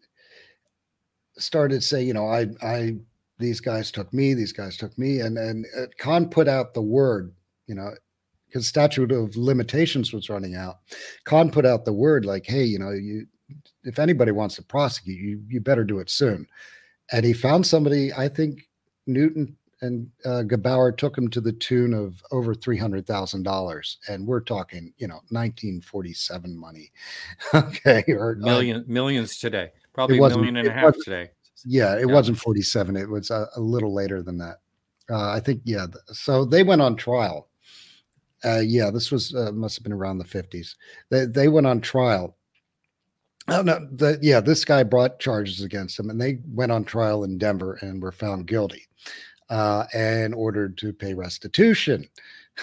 started saying, you know, I, I, these guys took me, these guys took me. And, and uh, Cahn put out the word, you know, because statute of limitations was running out. Cahn put out the word like, hey, you know, you, if anybody wants to prosecute you, you better do it soon. And he found somebody, I think Newton and uh, Gebauer took him to the tune of over three hundred thousand dollars, and we're talking, you know, nineteen forty-seven money. okay, or million millions today, probably a million and a half today. Yeah, it yeah. wasn't forty-seven. It was a, a little later than that. Uh, I think. Yeah. So they went on trial. Uh, yeah, this was uh, must have been around the fifties. They they went on trial. Oh no, the, yeah, this guy brought charges against him, and they went on trial in Denver and were found guilty uh, and ordered to pay restitution.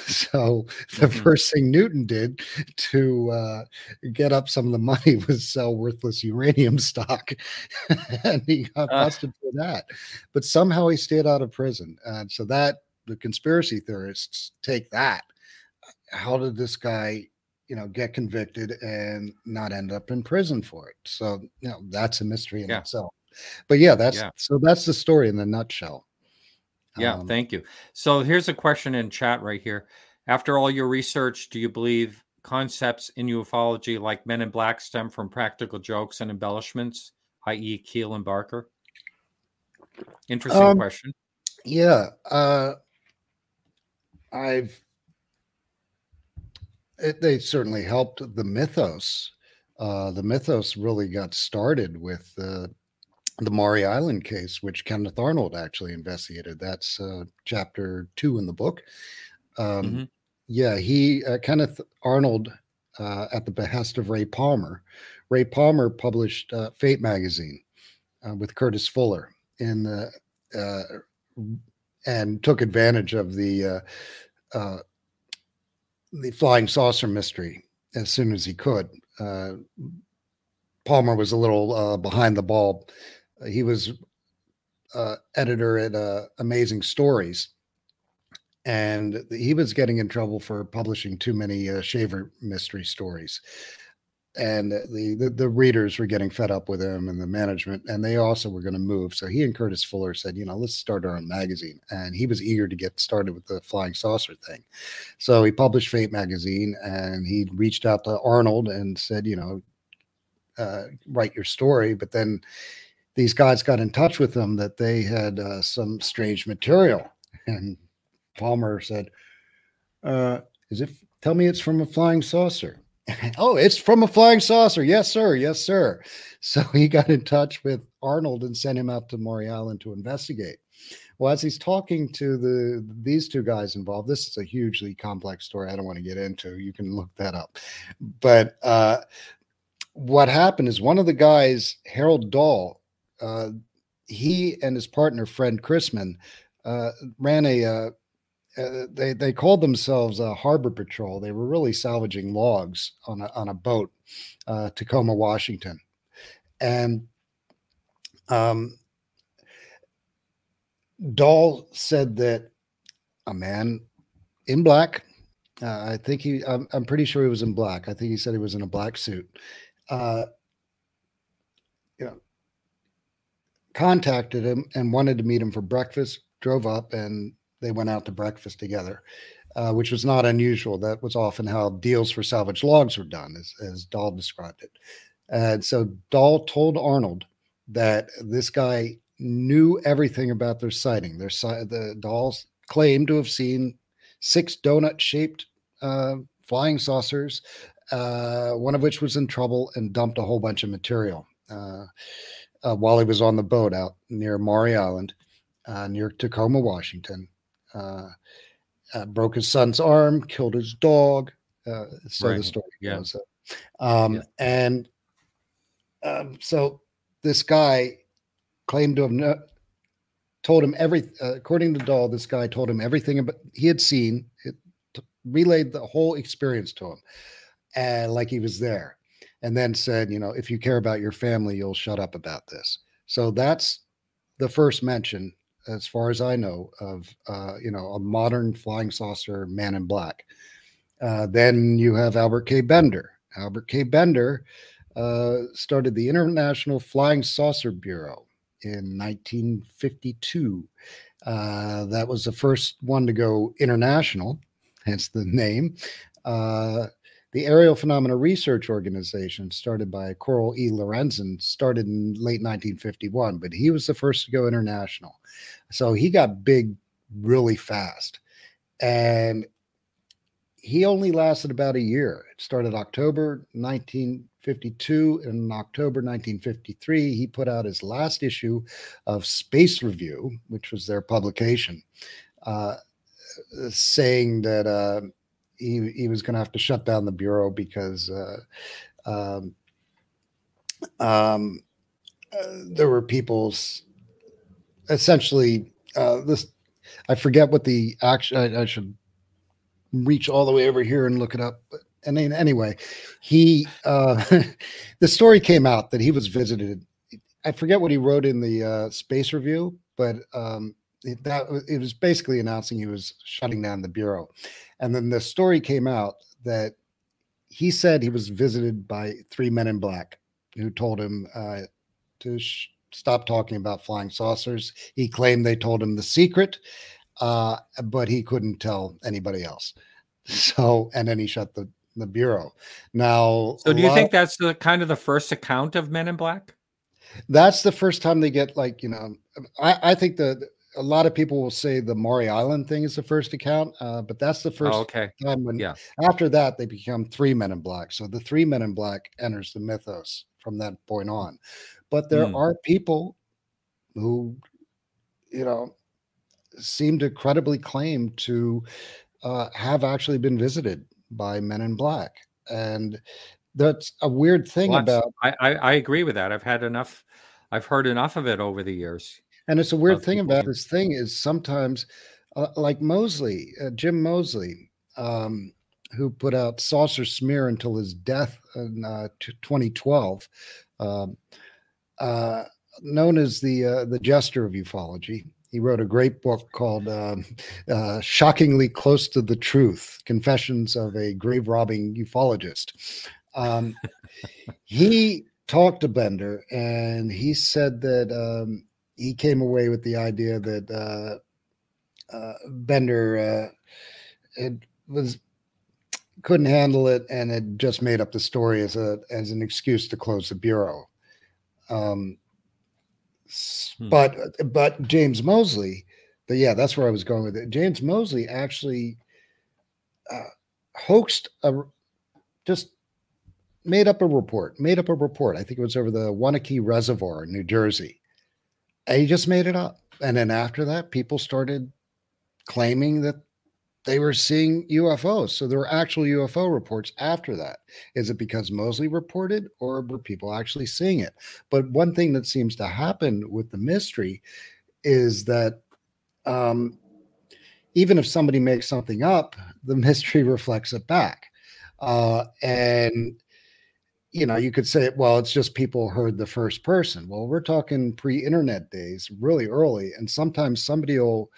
So the mm-hmm. first thing Newton did to uh, get up some of the money was sell worthless uranium stock, and he got busted uh. for that. But somehow he stayed out of prison, and so that the conspiracy theorists take that. How did this guy, you know, get convicted and not end up in prison for it? So you know that's a mystery in yeah. itself. But yeah, that's yeah. so that's the story in the nutshell. Yeah, um, thank you. So here's a question in chat right here. After all your research, do you believe concepts in ufology like Men in Black stem from practical jokes and embellishments, i.e., Keel and Barker? Interesting um, question. Yeah, uh, I've. It, they certainly helped the mythos. Uh, the mythos really got started with uh, the Maury Island case, which Kenneth Arnold actually investigated. That's uh, chapter two in the book. Um, mm-hmm. Yeah, he uh, Kenneth Arnold, uh, at the behest of Ray Palmer. Ray Palmer published uh, Fate magazine uh, with Curtis Fuller in the uh, and took advantage of the the flying saucer mystery as soon as he could. Palmer was a little behind the ball he was uh, editor at uh, Amazing Stories, and he was getting in trouble for publishing too many uh, Shaver mystery stories. And the, the, the readers were getting fed up with him, and the management, and they also were going to move. So he and Curtis Fuller said, you know, let's start our own magazine. And he was eager to get started with the flying saucer thing. So he published Fate magazine, and he reached out to Arnold and said, you know, uh, write your story. But then these guys got in touch with them that they had uh, some strange material. And Palmer said, uh, "Is it? Tell me it's from a flying saucer." oh, it's from a flying saucer. Yes, sir. Yes, sir. So he got in touch with Arnold and sent him out to Maury Island to investigate. Well, as he's talking to the these two guys involved, this is a hugely complex story. I don't want to get into. You can look that up. But uh, what happened is one of the guys, Harold Dahl, uh, he and his partner Fred Crisman uh, ran a. Uh, they they called themselves a harbor patrol. They were really salvaging logs on a on a boat, uh, Tacoma, Washington, and um, Dahl said that a man in black, uh, I think he, I'm, I'm, pretty sure he was in black. I think he said he was in a black suit. Uh, you know, contacted him and wanted to meet him for breakfast. Drove up and they went out to breakfast together, uh, which was not unusual. That was often how deals for salvage logs were done, as, as Dahl described it. And so Dahl told Arnold that this guy knew everything about their sighting. Their the Dahls claimed to have seen six donut-shaped uh, flying saucers, uh, one of which was in trouble and dumped a whole bunch of material uh, uh while he was on the boat out near Maury Island, uh, near Tacoma, Washington. Uh, broke his son's arm, killed his dog. so right. the story yeah. goes. Um, yeah. And um, so this guy claimed to have no, told him every, uh, according to Dahl, this guy told him everything about he had seen, it t- relayed the whole experience to him, and like he was there, and then said, you know, if you care about your family, you'll shut up about this. So that's the first mention, as far as I know, of uh, you know a modern flying saucer man in black. Uh, then you have Albert K. Bender. Albert K. Bender uh, started the International Flying Saucer Bureau in 1952. Uh, that was the first one to go international, hence the name. The Aerial Phenomena Research Organization, started by Coral E. Lorenzen, started in late 1951, but he was the first to go international. So he got big really fast. And he only lasted about a year. It started October 1952. And in October 1953, he put out his last issue of Space Review, which was their publication, uh, saying that uh, he, he was going to have to shut down the Bureau because uh, um, um, uh, there were people's essentially uh, this. I forget what the action. I, I should reach all the way over here and look it up. But and then anyway, he uh, the story came out that he was visited. I forget what he wrote in the uh, space review, but um, it, that it was basically announcing he was shutting down the bureau, and then the story came out that he said he was visited by three men in black who told him uh, to sh- stop talking about flying saucers. He claimed they told him the secret, uh, but he couldn't tell anybody else. So, and then he shut the the bureau. Now, so do you think that's the kind of the first account of Men in Black? That's the first time they get like you know. I, I think that a lot of people will say the Maury Island thing is the first account, uh, but that's the first oh, okay. time when. Yeah. After that, they become three Men in Black. So the three Men in Black enters the mythos from that point on. But there mm. are people who, you know, seem to credibly claim to uh, have actually been visited by men in black. And that's a weird thing well, about. I, I, I, agree with that. I've had enough, I've heard enough of it over the years. And it's a weird thing about this thing is sometimes, uh, like Moseley, uh, Jim Moseley, um, who put out Saucer Smear until his death in uh, 2012, um, uh, known as the uh, the Jester of ufology. He wrote a great book called uh, uh, Shockingly Close to the Truth Confessions of a Grave Robbing Ufologist. Um, he talked to Bender and he said that um, he came away with the idea that uh, uh Bender uh, it was couldn't handle it and had just made up the story as a as an excuse to close the bureau. Um, Hmm. But but James Moseley, but yeah, that's where I was going with it. James Moseley actually uh, hoaxed a just made up a report, made up a report. I think it was over the Wanaque Reservoir in New Jersey. He just made it up. And then after that, people started claiming that they were seeing UFOs. So there were actual UFO reports after that. Is it because Moseley reported or were people actually seeing it? But one thing that seems to happen with the mystery is that um, even if somebody makes something up, the mystery reflects it back. Uh, and you know, you could say, well, it's just people heard the first person. Well, we're talking pre-internet days, really early, and sometimes somebody will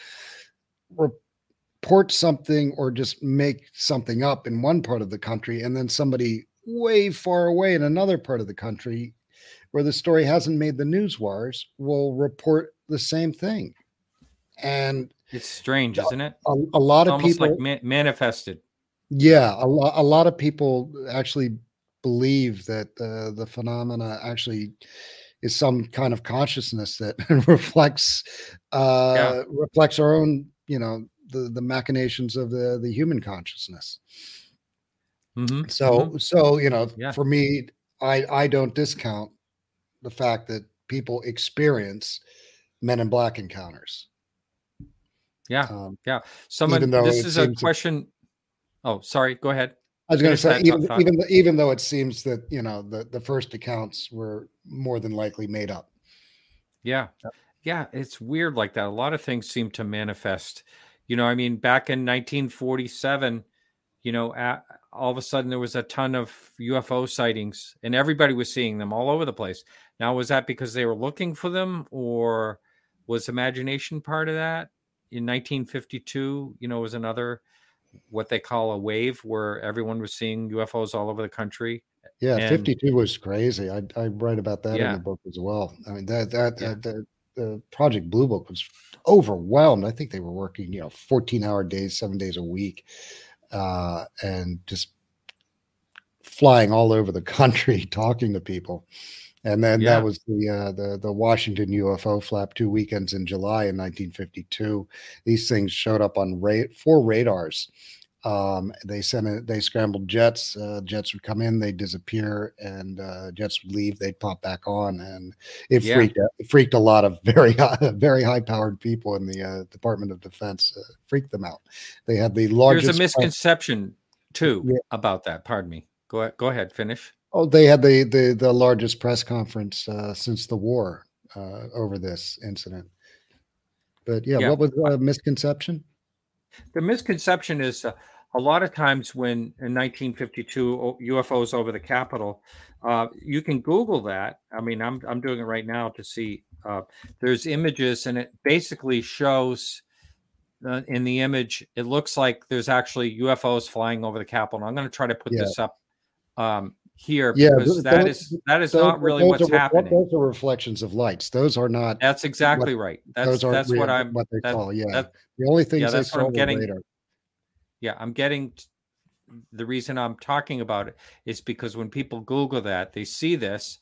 report something or just make something up in one part of the country, and then somebody way far away in another part of the country, where the story hasn't made the news wires, will report the same thing. And it's strange, isn't it? A, a lot It's of people, like ma- manifested. yeah, a, a lot of people actually believe that uh, the phenomena actually is some kind of consciousness that reflects uh, reflects our own, you know, the the machinations of the the human consciousness. Mhm, So mhm. so you know, Yeah. for me, I I don't discount the fact that people experience Men in Black encounters. yeah, Um, yeah. Someone, this is a question. Oh, sorry. Go ahead. I was going to say, even even even though it seems that you know the the first accounts were more than likely made up. Yeah. Yeah. It's weird like that. A lot of things seem to manifest. You know, I mean, back in 1947, you know, a all of a sudden there was a ton of UFO sightings and everybody was seeing them all over the place. Now, was that because they were looking for them or was imagination part of that? In 1952, you know, was another what they call a wave where everyone was seeing UFOs all over the country. Yeah, And- 52 was crazy. I I write about that in the book as well. I mean that that Yeah. the the Project Blue Book was overwhelmed. I think they were working, you know, 14 hour days, seven days a week, uh, and just flying all over the country talking to people. And then Yeah. that was the uh, the the Washington UFO flap two weekends in July in 1952. These things showed up on ra- four radars. Um, they sent it, they scrambled jets. Uh, jets would come in, they'd disappear, and uh, jets would leave. They'd pop back on, and it Yeah. freaked it freaked a lot of very high, very high powered people in the uh, Department of Defense. Uh, freaked them out. They had the largest. There's a misconception too Yeah. about that. Pardon me. Go ahead. Go ahead. Finish. Oh, they had the the the largest press conference uh, since the war uh, over this incident. But yeah, Yeah. what was the misconception? The misconception is uh, a lot of times when in 1952 UFOs over the Capitol, uh, you can Google that. I mean, I'm I'm doing it right now to see. Uh, there's images, and it basically shows. Uh, in the image, it looks like there's actually UFOs flying over the Capitol. I'm going to try to put Yeah. this up um, here Yeah, because th- that those- is that is Those- not really what's are, happening. Those are reflections of lights. Those are not. That's exactly right. That's those that's what I'm. what they that- call. Yeah, that- the only things yeah, that's what I'm getting- radar. yeah i'm getting t- the reason i'm talking about it is because when people google that they see this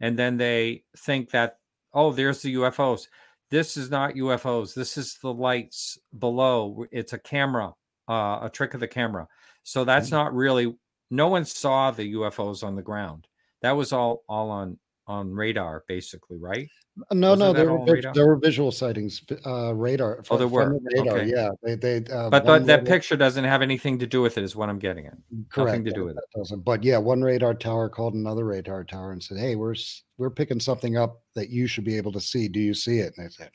and then they think that oh there's the ufos this is not ufos this is the lights below it's a camera uh, a trick of the camera so that's not really no one saw the ufos on the ground that was all all on on radar basically right No, Wasn't no, there were all vis- radar? there were visual sightings. Uh, radar. Oh, there were. the radar. Okay. Yeah, they they. Uh, but that, radar- picture doesn't have anything to do with it is what i'm getting at correct, Nothing to do with it. doesn't. But yeah, one radar tower called another radar tower and said, "Hey, we're we're picking something up that you should be able to see. Do you see it?" And they said,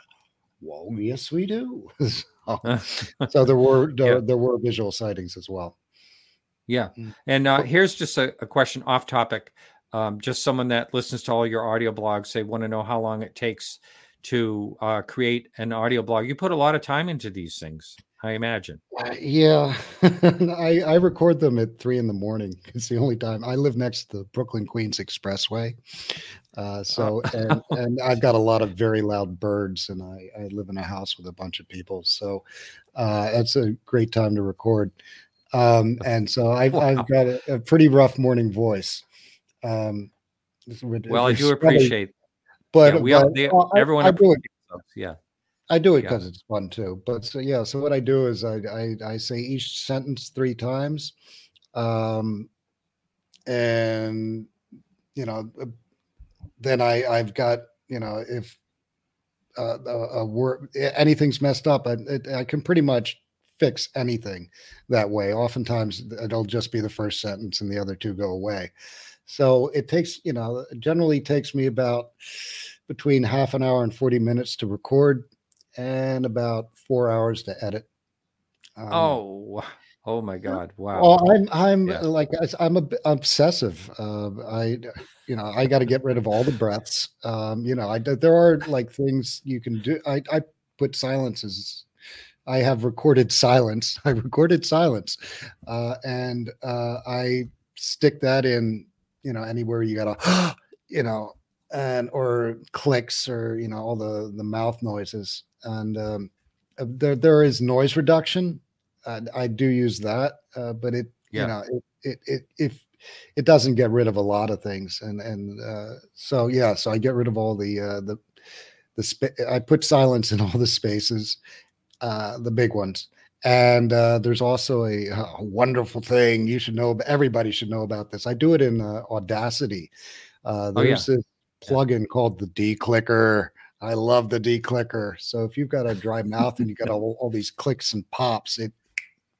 "Well, yes, we do." so, so there were there, Yeah. there were visual sightings as well. Yeah. Mm. And uh, here's just a, a question off topic. Um, just someone that listens to all your audio blogs, they want to know how long it takes to uh, create an audio blog. You put a lot of time into these things, I imagine. Uh, yeah, I, I record them at three in the morning. It's the only time I live next to the Brooklyn Queens Expressway. Uh, so, and, and I've got a lot of very loud birds, and I, I live in a house with a bunch of people. So, uh, that's a great time to record. Um, and so I've, Wow. I've got a, a pretty rough morning voice. Um, with- Well, I do appreciate. but, yeah, we all, they, uh, I- everyone I do it. Yeah. I do it Yeah. because it's fun too. But so yeah, so what I do is I I, I say each sentence three times, um, and you know, uh, then I I've got you know if uh, a, a word anything's messed up, I it, I can pretty much fix anything that way. Oftentimes, it'll just be the first sentence and the other two go away. So it takes, you know, generally takes me about between half an hour and 40 minutes to record and about four hours to edit. Um, oh, oh my God! Wow. Well, I'm I'm yeah. like I'm a, obsessive. Uh, I, you know, I got to get rid of all the breaths. Um, you know, I there are like things you can do. I I put silences. I have recorded silence. I recorded silence, uh, and uh, I stick that in. You know, anywhere you gotta, you know, and or clicks or you know all the the mouth noises and um, uh, there there is noise reduction. Uh, I do use that, uh, but it yeah. you know it, it it if it doesn't get rid of a lot of things, and and uh, so yeah, so I get rid of all the uh, the the spa- I put silence in all the spaces, uh, the big ones. And uh, there's also a, a, wonderful thing you should know. Everybody should know about this. I do it in uh, Audacity. Uh, there's oh, yeah. this plugin called the D Clicker. I love the D Clicker. So if you've got a dry mouth and you got all, all these clicks and pops, it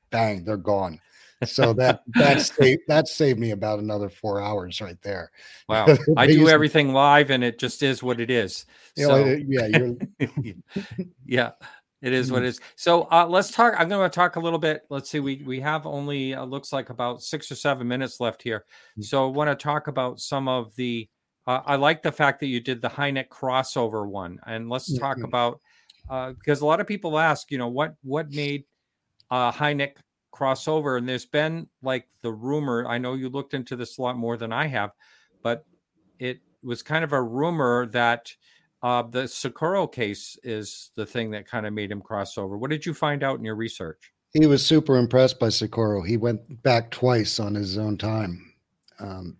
bang, they're gone. So that that's saved, that saved me about another four hours right there. Wow, I do everything live, and it just is what it is. You know, so, yeah, yeah, it is what mm-hmm. it is. So uh, let's talk. I'm going to talk a little bit. Let's see. We we have only uh, looks like about six or seven minutes left here. Mm. So I want to talk about some of the uh, I like the fact that you did the Hynek crossover one, and let's mm-hmm. talk about uh, because a lot of people ask, you know, what what made uh, Hynek crossover, and there's been like the rumor. I know you looked into this a lot more than I have, but it was kind of a rumor that uh, the Socorro case is the thing that kind of made him cross over. What did you find out in your research? He was super impressed by Socorro. He went back twice on his own time. Um,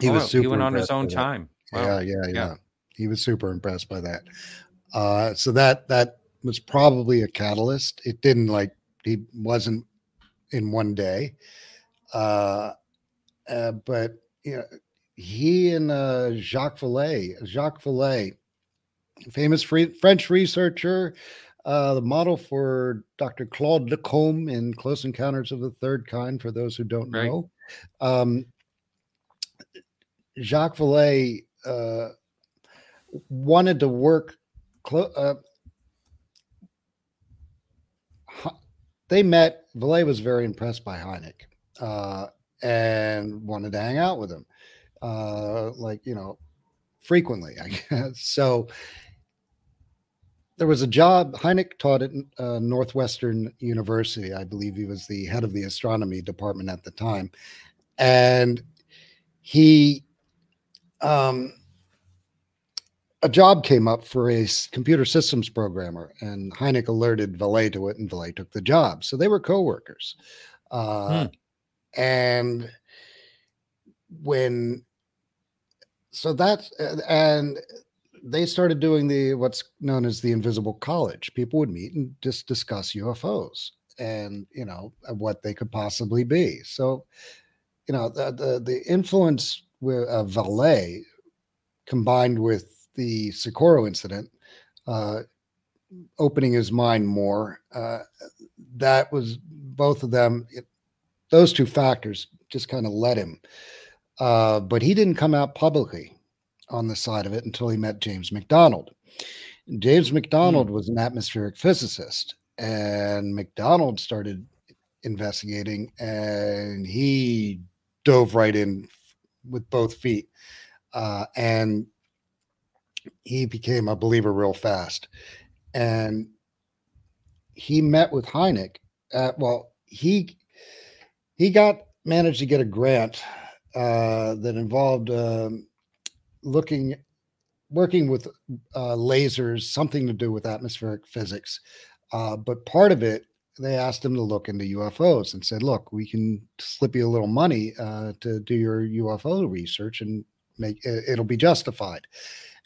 he oh, was super. He went on his own time. Wow. Yeah, yeah, yeah, yeah. He was super impressed by that. Uh, so that that was probably a catalyst. It didn't like he wasn't in one day, uh, uh, but you know, he and uh, Jacques Vallée, Jacques Vallée, famous free, French researcher, uh, the model for Dr. Claude Lacombe in Close Encounters of the Third Kind. For those who don't right. know, um, Jacques Vallée uh, wanted to work. Clo- uh, they met. Vallée was very impressed by Hynek uh, and wanted to hang out with him, uh, like you know, frequently. I guess so. There was a job. Hynek taught at uh, Northwestern University. I believe he was the head of the astronomy department at the time, and he um, a job came up for a computer systems programmer, and Hynek alerted Vallée to it, and Vallée took the job. So they were coworkers. Uh, hmm. And when, so that, and they started doing the what's known as the Invisible College. People would meet and just discuss UFOs and you know what they could possibly be. So, you know, the the, the influence with uh, Vallée combined with the Socorro incident, uh, opening his mind more. Uh, that was both of them. It, those two factors just kind of led him. Uh, but he didn't come out publicly on the side of it until he met James McDonald. James McDonald mm. was an atmospheric physicist, and McDonald started investigating, and he dove right in with both feet, uh, and he became a believer real fast. And he met with Hynek. At, well, he he got managed to get a grant uh, that involved um, looking working with uh, lasers, something to do with atmospheric physics. Uh, but part of it they asked him to look into UFOs and said, "Look, we can slip you a little money uh, to do your UFO research and make it'll be justified."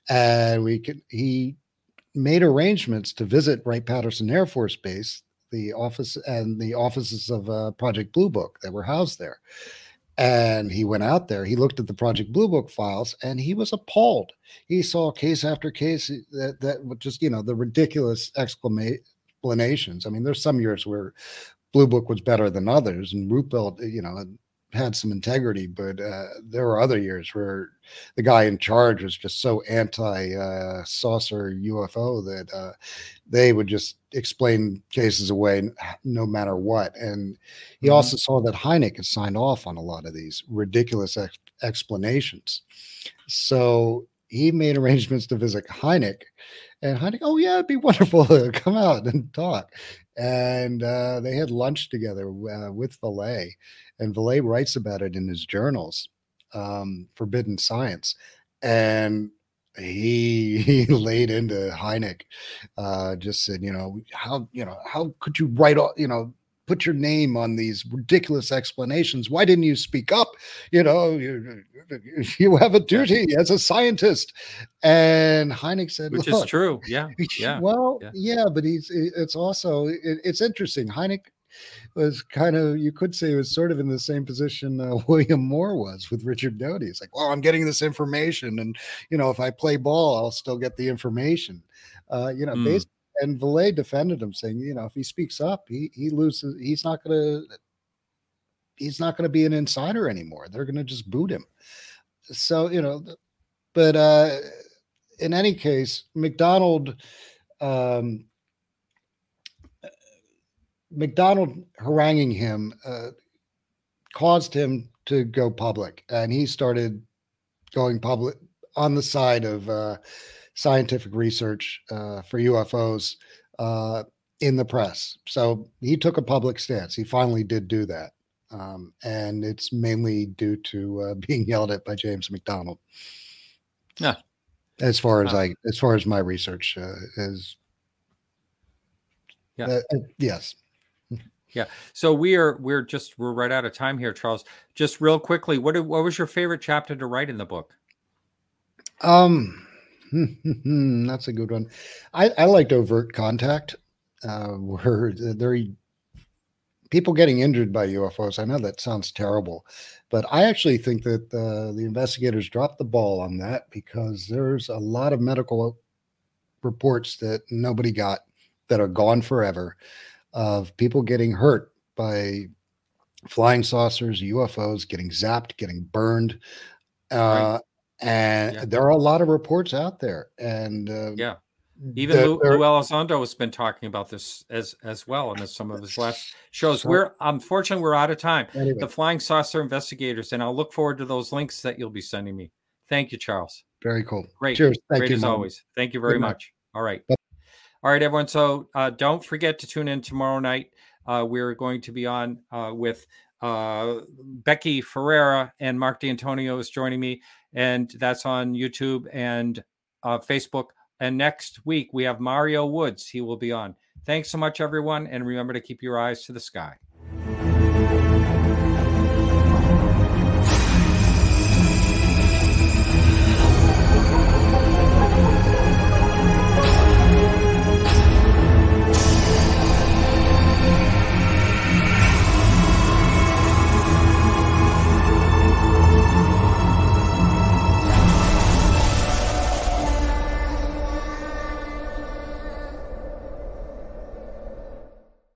And we could he made arrangements to visit Wright Patterson Air Force Base, the office and the offices of uh, Project Blue Book that were housed there. And he went out there. He looked at the Project Blue Book files, and he was appalled. He saw case after case that that just you know the ridiculous explanations. I mean, there's some years where Blue Book was better than others, and Ruppelt, you know, had some integrity, but uh, there were other years where the guy in charge was just so anti uh, saucer UFO that uh, they would just explain cases away no matter what. And he mm-hmm. also saw that Hynek had signed off on a lot of these ridiculous ex- explanations. So he made arrangements to visit Hynek. And Hynek, oh yeah, it'd be wonderful to come out and talk. And uh, they had lunch together uh, with Vallée and Vallée writes about it in his journals, um, Forbidden Science, and he he laid into Hynek, uh, just said, you know, how you know how could you write all you know put your name on these ridiculous explanations. Why didn't you speak up? You know, you, you have a duty as a scientist. And Hynek said, which is true. Yeah. Yeah. Well, yeah. yeah, but he's, it's also, it, it's interesting. Hynek was kind of you could say was sort of in the same position uh, William Moore was with Richard Doty. It's like, well, I'm getting this information, and you know, if I play ball, I'll still get the information. Uh, you know, mm. basically, and Vallée defended him, saying, you know, if he speaks up, he he loses. He's not gonna. He's not to be an insider anymore. They're to just boot him. So you know, but uh, in any case, McDonald um, McDonald haranguing him uh, caused him to go public, and he started going public on the side of uh, scientific research uh, for UFOs uh, in the press. So he took a public stance. He finally did do that, um, and it's mainly due to uh, being yelled at by James McDonald. Yeah. As far as I, as far as my research uh, is, yeah, yes. Yeah. So we are we're just we're right out of time here, Charles. Just real quickly, what what was your favorite chapter to write in the book? Um, that's a good one. I I liked overt contact, uh, where there people getting injured by UFOs. I know that sounds terrible, but I actually think that uh, the investigators dropped the ball on that because there's a lot of medical reports that nobody got that are gone forever of people getting hurt by flying saucers, UFOs, getting zapped, getting burned. Uh, right. And yeah. there are a lot of reports out there. And uh, yeah, even the, Lou, Lou Elizondo has been talking about this as as well and in some of his last shows. So, we're unfortunately we're out of time. Anyway. The flying saucer investigators, and I'll look forward to those links that you'll be sending me. Thank you, Charles. Very cool. Great. Cheers. Thank Great you, as Mom. always. Thank you very much. All right. Bye. All right, everyone. So uh, don't forget to tune in tomorrow night. Uh, we're going to be on uh, with uh, Becky Ferreira and Mark D'Antonio is joining me, and that's on YouTube and uh, Facebook. And next week we have Mario Woods. He will be on. Thanks so much, everyone, and remember to keep your eyes to the sky.